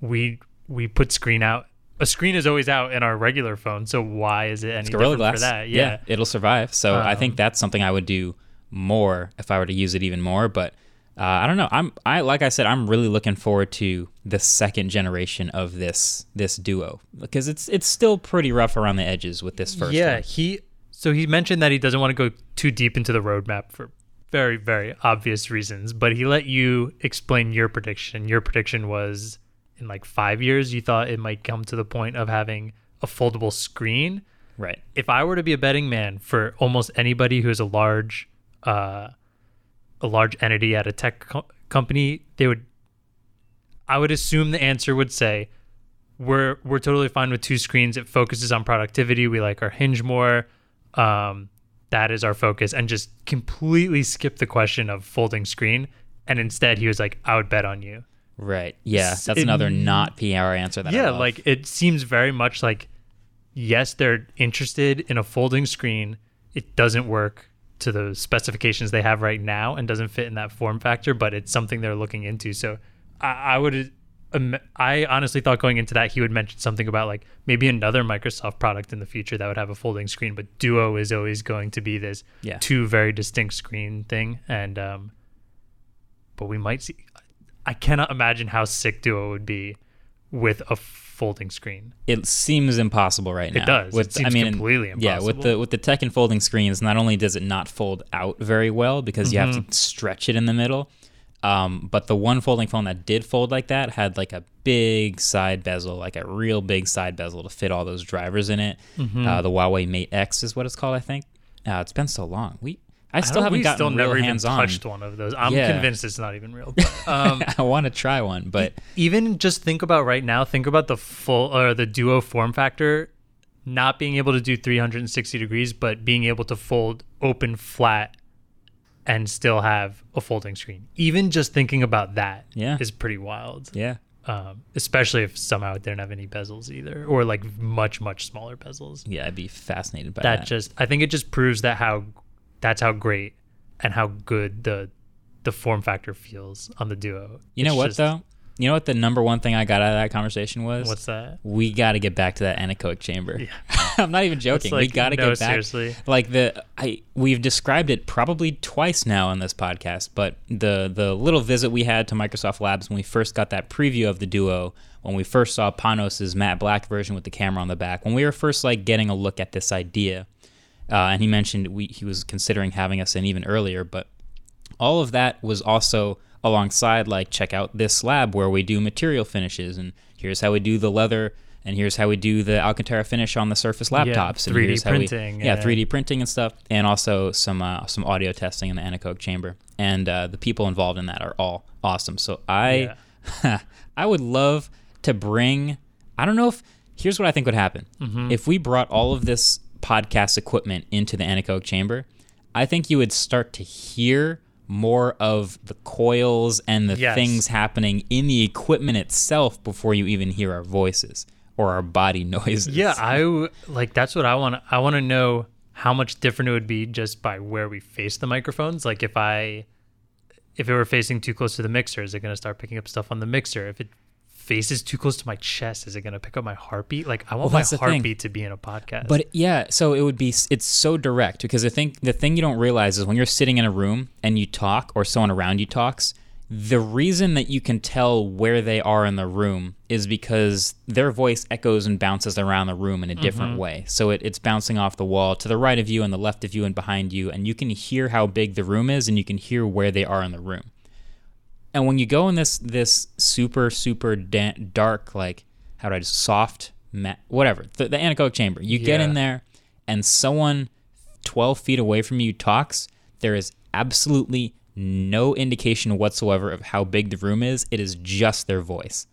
we we put screen out a screen is always out in our regular phone, so why is it any It's different Gorilla Glass. for that? Yeah. it'll survive. So I Um, think that's something I would do more if I were to use it even more. But uh, I don't know. I'm I like I said, I'm really looking forward to the second generation of this this duo because it's it's still pretty rough around the edges with this first. yeah, one. he so he mentioned that he doesn't want to go too deep into the roadmap for very very obvious reasons, but he let you explain your prediction. Your prediction was in like 5 years you thought it might come to the point of having a foldable screen. right. If I were to be a betting man for almost anybody who's a large uh a large entity at a tech co- company, they would I would assume the answer would say we're we're totally fine with two screens. It focuses on productivity. We like our hinge more. Um, that is our focus, and just completely skip the question of folding screen. And instead, he was like, "I would bet on you." Right. Yeah. That's it- another not PR answer that I yeah, like it seems very much like yes, they're interested in a folding screen. It doesn't work to the specifications they have right now and doesn't fit in that form factor, but it's something they're looking into. So I, I would, um, I honestly thought going into that he would mention something about like maybe another Microsoft product in the future that would have a folding screen, but Duo is always going to be this Yeah. two very distinct screen thing, and um, but we might see. I cannot imagine how sick Duo would be with a folding screen. it seems impossible right now. It does. It With, seems I mean, completely impossible. Yeah, with the with the tech and folding screens, not only does it not fold out very well because you have Mm-hmm. to stretch it in the middle, um, but the one folding phone that did fold like that had like a big side bezel, like a real big side bezel to fit all those drivers in it. Mm-hmm. Uh, the Huawei Mate X is what it's called, I think. Uh, it's been so long. We I still don't- haven't gotten still never even hands on. touched one of those. I'm Yeah. convinced it's not even real. But, [laughs] um, I want to try one, but even just think about right now. Think about the full or the Duo form factor, not being able to do 360 degrees, but being able to fold open flat and still have a folding screen. Even just thinking about that is Yeah. pretty wild. yeah. Um, especially if somehow it didn't have any bezels either, or like much much smaller bezels. Yeah, I'd be fascinated by that that. just I think it just proves that how that's how great and how good the the form factor feels on the duo. You know what just- though? You know what the number one thing I got out of that conversation was? What's that? we got to get back to that anechoic chamber. [laughs] I'm not even joking. we got to no, get back. seriously. Like the I we've described it probably twice now on this podcast, but the the little visit we had to Microsoft Labs when we first got that preview of the Duo, when we first saw Panos's matte black version with the camera on the back, when we were first like getting a look at this idea, uh, and he mentioned we he was considering having us in even earlier, but all of that was also alongside like check out this lab where we do material finishes and here's how we do the leather and here's how we do the Alcantara finish on the Surface laptops and 3D here's how we- yeah, yeah. 3D printing and stuff and also some uh, some audio testing in the anechoic chamber and uh, the people involved in that are all awesome so I [laughs] I would love to bring I don't know if here's what I think would happen Mm-hmm. if we brought all of this podcast equipment into the anechoic chamber I think you would start to hear more of the coils and the Yes. things happening in the equipment itself before you even hear our voices or our body [laughs] noises. Yeah, I w- like that's what I want. I want to know how much different it would be just by where we face the microphones. Like if I, if it were facing too close to the mixer, is it going to start picking up stuff on the mixer? If it faces too close to my chest, is it going to pick up my heartbeat? Like I want Well, my heartbeat to be in a podcast. But yeah, so it would be it's so direct because I think the thing you don't realize is when you're sitting in a room and you talk or someone around you talks, the reason that you can tell where they are in the room is because their voice echoes and bounces around the room in a different mm-hmm. way. So it, it's bouncing off the wall to the right of you and the left of you and behind you, and you can hear how big the room is and you can hear where they are in the room. And when you go in this this super super da- dark like how do I just soft ma- whatever the, the anechoic chamber, you get in there and someone 12 feet away from you talks, there is absolutely no indication whatsoever of how big the room is. It is just their voice.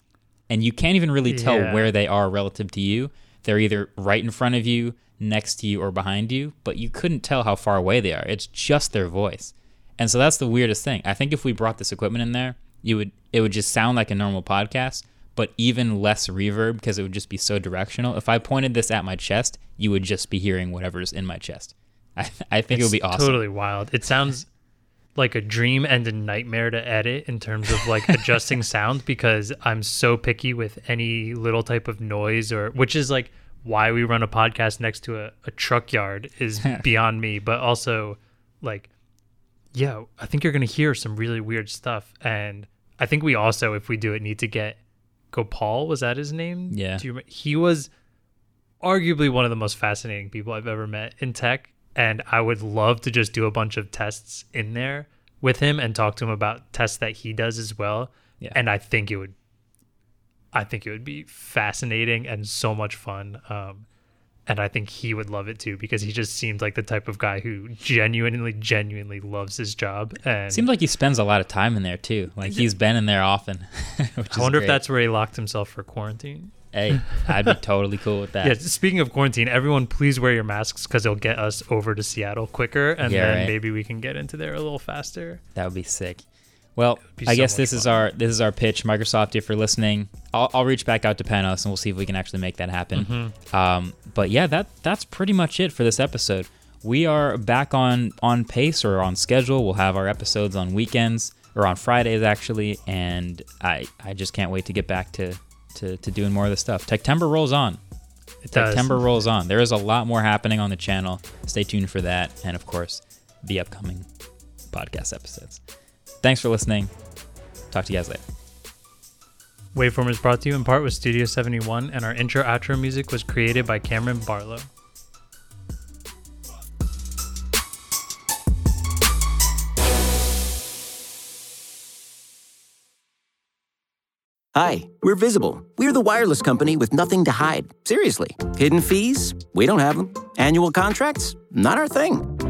And you can't even really tell Yeah. where they are relative to you. They're either right in front of you, next to you, or behind you, but you couldn't tell how far away they are. It's just their voice. And so that's the weirdest thing. I think if we brought this equipment in there, you would it would just sound like a normal podcast, but even less reverb because it would just be so directional. If I pointed this at my chest, you would just be hearing whatever's in my chest. [laughs] I, I think it would be awesome. Totally wild. It sounds like a dream and a nightmare to edit in terms of like [laughs] adjusting sound because I'm so picky with any little type of noise or which is like why we run a podcast next to a, a truck yard is [laughs] beyond me. But also like yeah, I think you're gonna hear some really weird stuff. And I think we also, if we do it, need to get Gopal, was that his name? Yeah. Do you, remem- he was arguably one of the most fascinating people I've ever met in tech. And I would love to just do a bunch of tests in there with him and talk to him about tests that he does as well. Yeah. And I think it would, I think it would be fascinating and so much fun. Um, and I think he would love it too because he just seemed like the type of guy who genuinely, genuinely loves his job. And Seems like he spends a lot of time in there too. Like he's been in there often. [laughs] I wonder if that's where he locked himself for quarantine. Hey, I'd be [laughs] totally cool with that. Yeah, speaking of quarantine, everyone please wear your masks because it'll get us over to Seattle quicker, and Yeah, then right. maybe we can get into there a little faster. That would be sick. Well, I so guess this is our this is our pitch. Microsoft, if you're listening, I'll, I'll reach back out to Panos and we'll see if we can actually make that happen. Mm-hmm. Um, but yeah, that that's pretty much it for this episode. We are back on on pace or on schedule. We'll have our episodes on weekends or on Fridays actually, and I I just can't wait to get back to to, to doing more of this stuff. Techtember rolls on. It does. September rolls on. There is a lot more happening on the channel. Stay tuned for that, and of course, the upcoming podcast episodes. Thanks for listening. Talk to you guys later. Waveform is brought to you in part with Studio 71, and our intro outro music was created by Kamren Barlow. Hi, we're Visible. We're the wireless company with nothing to hide. Seriously. Hidden fees? We don't have them. Annual contracts? Not our thing.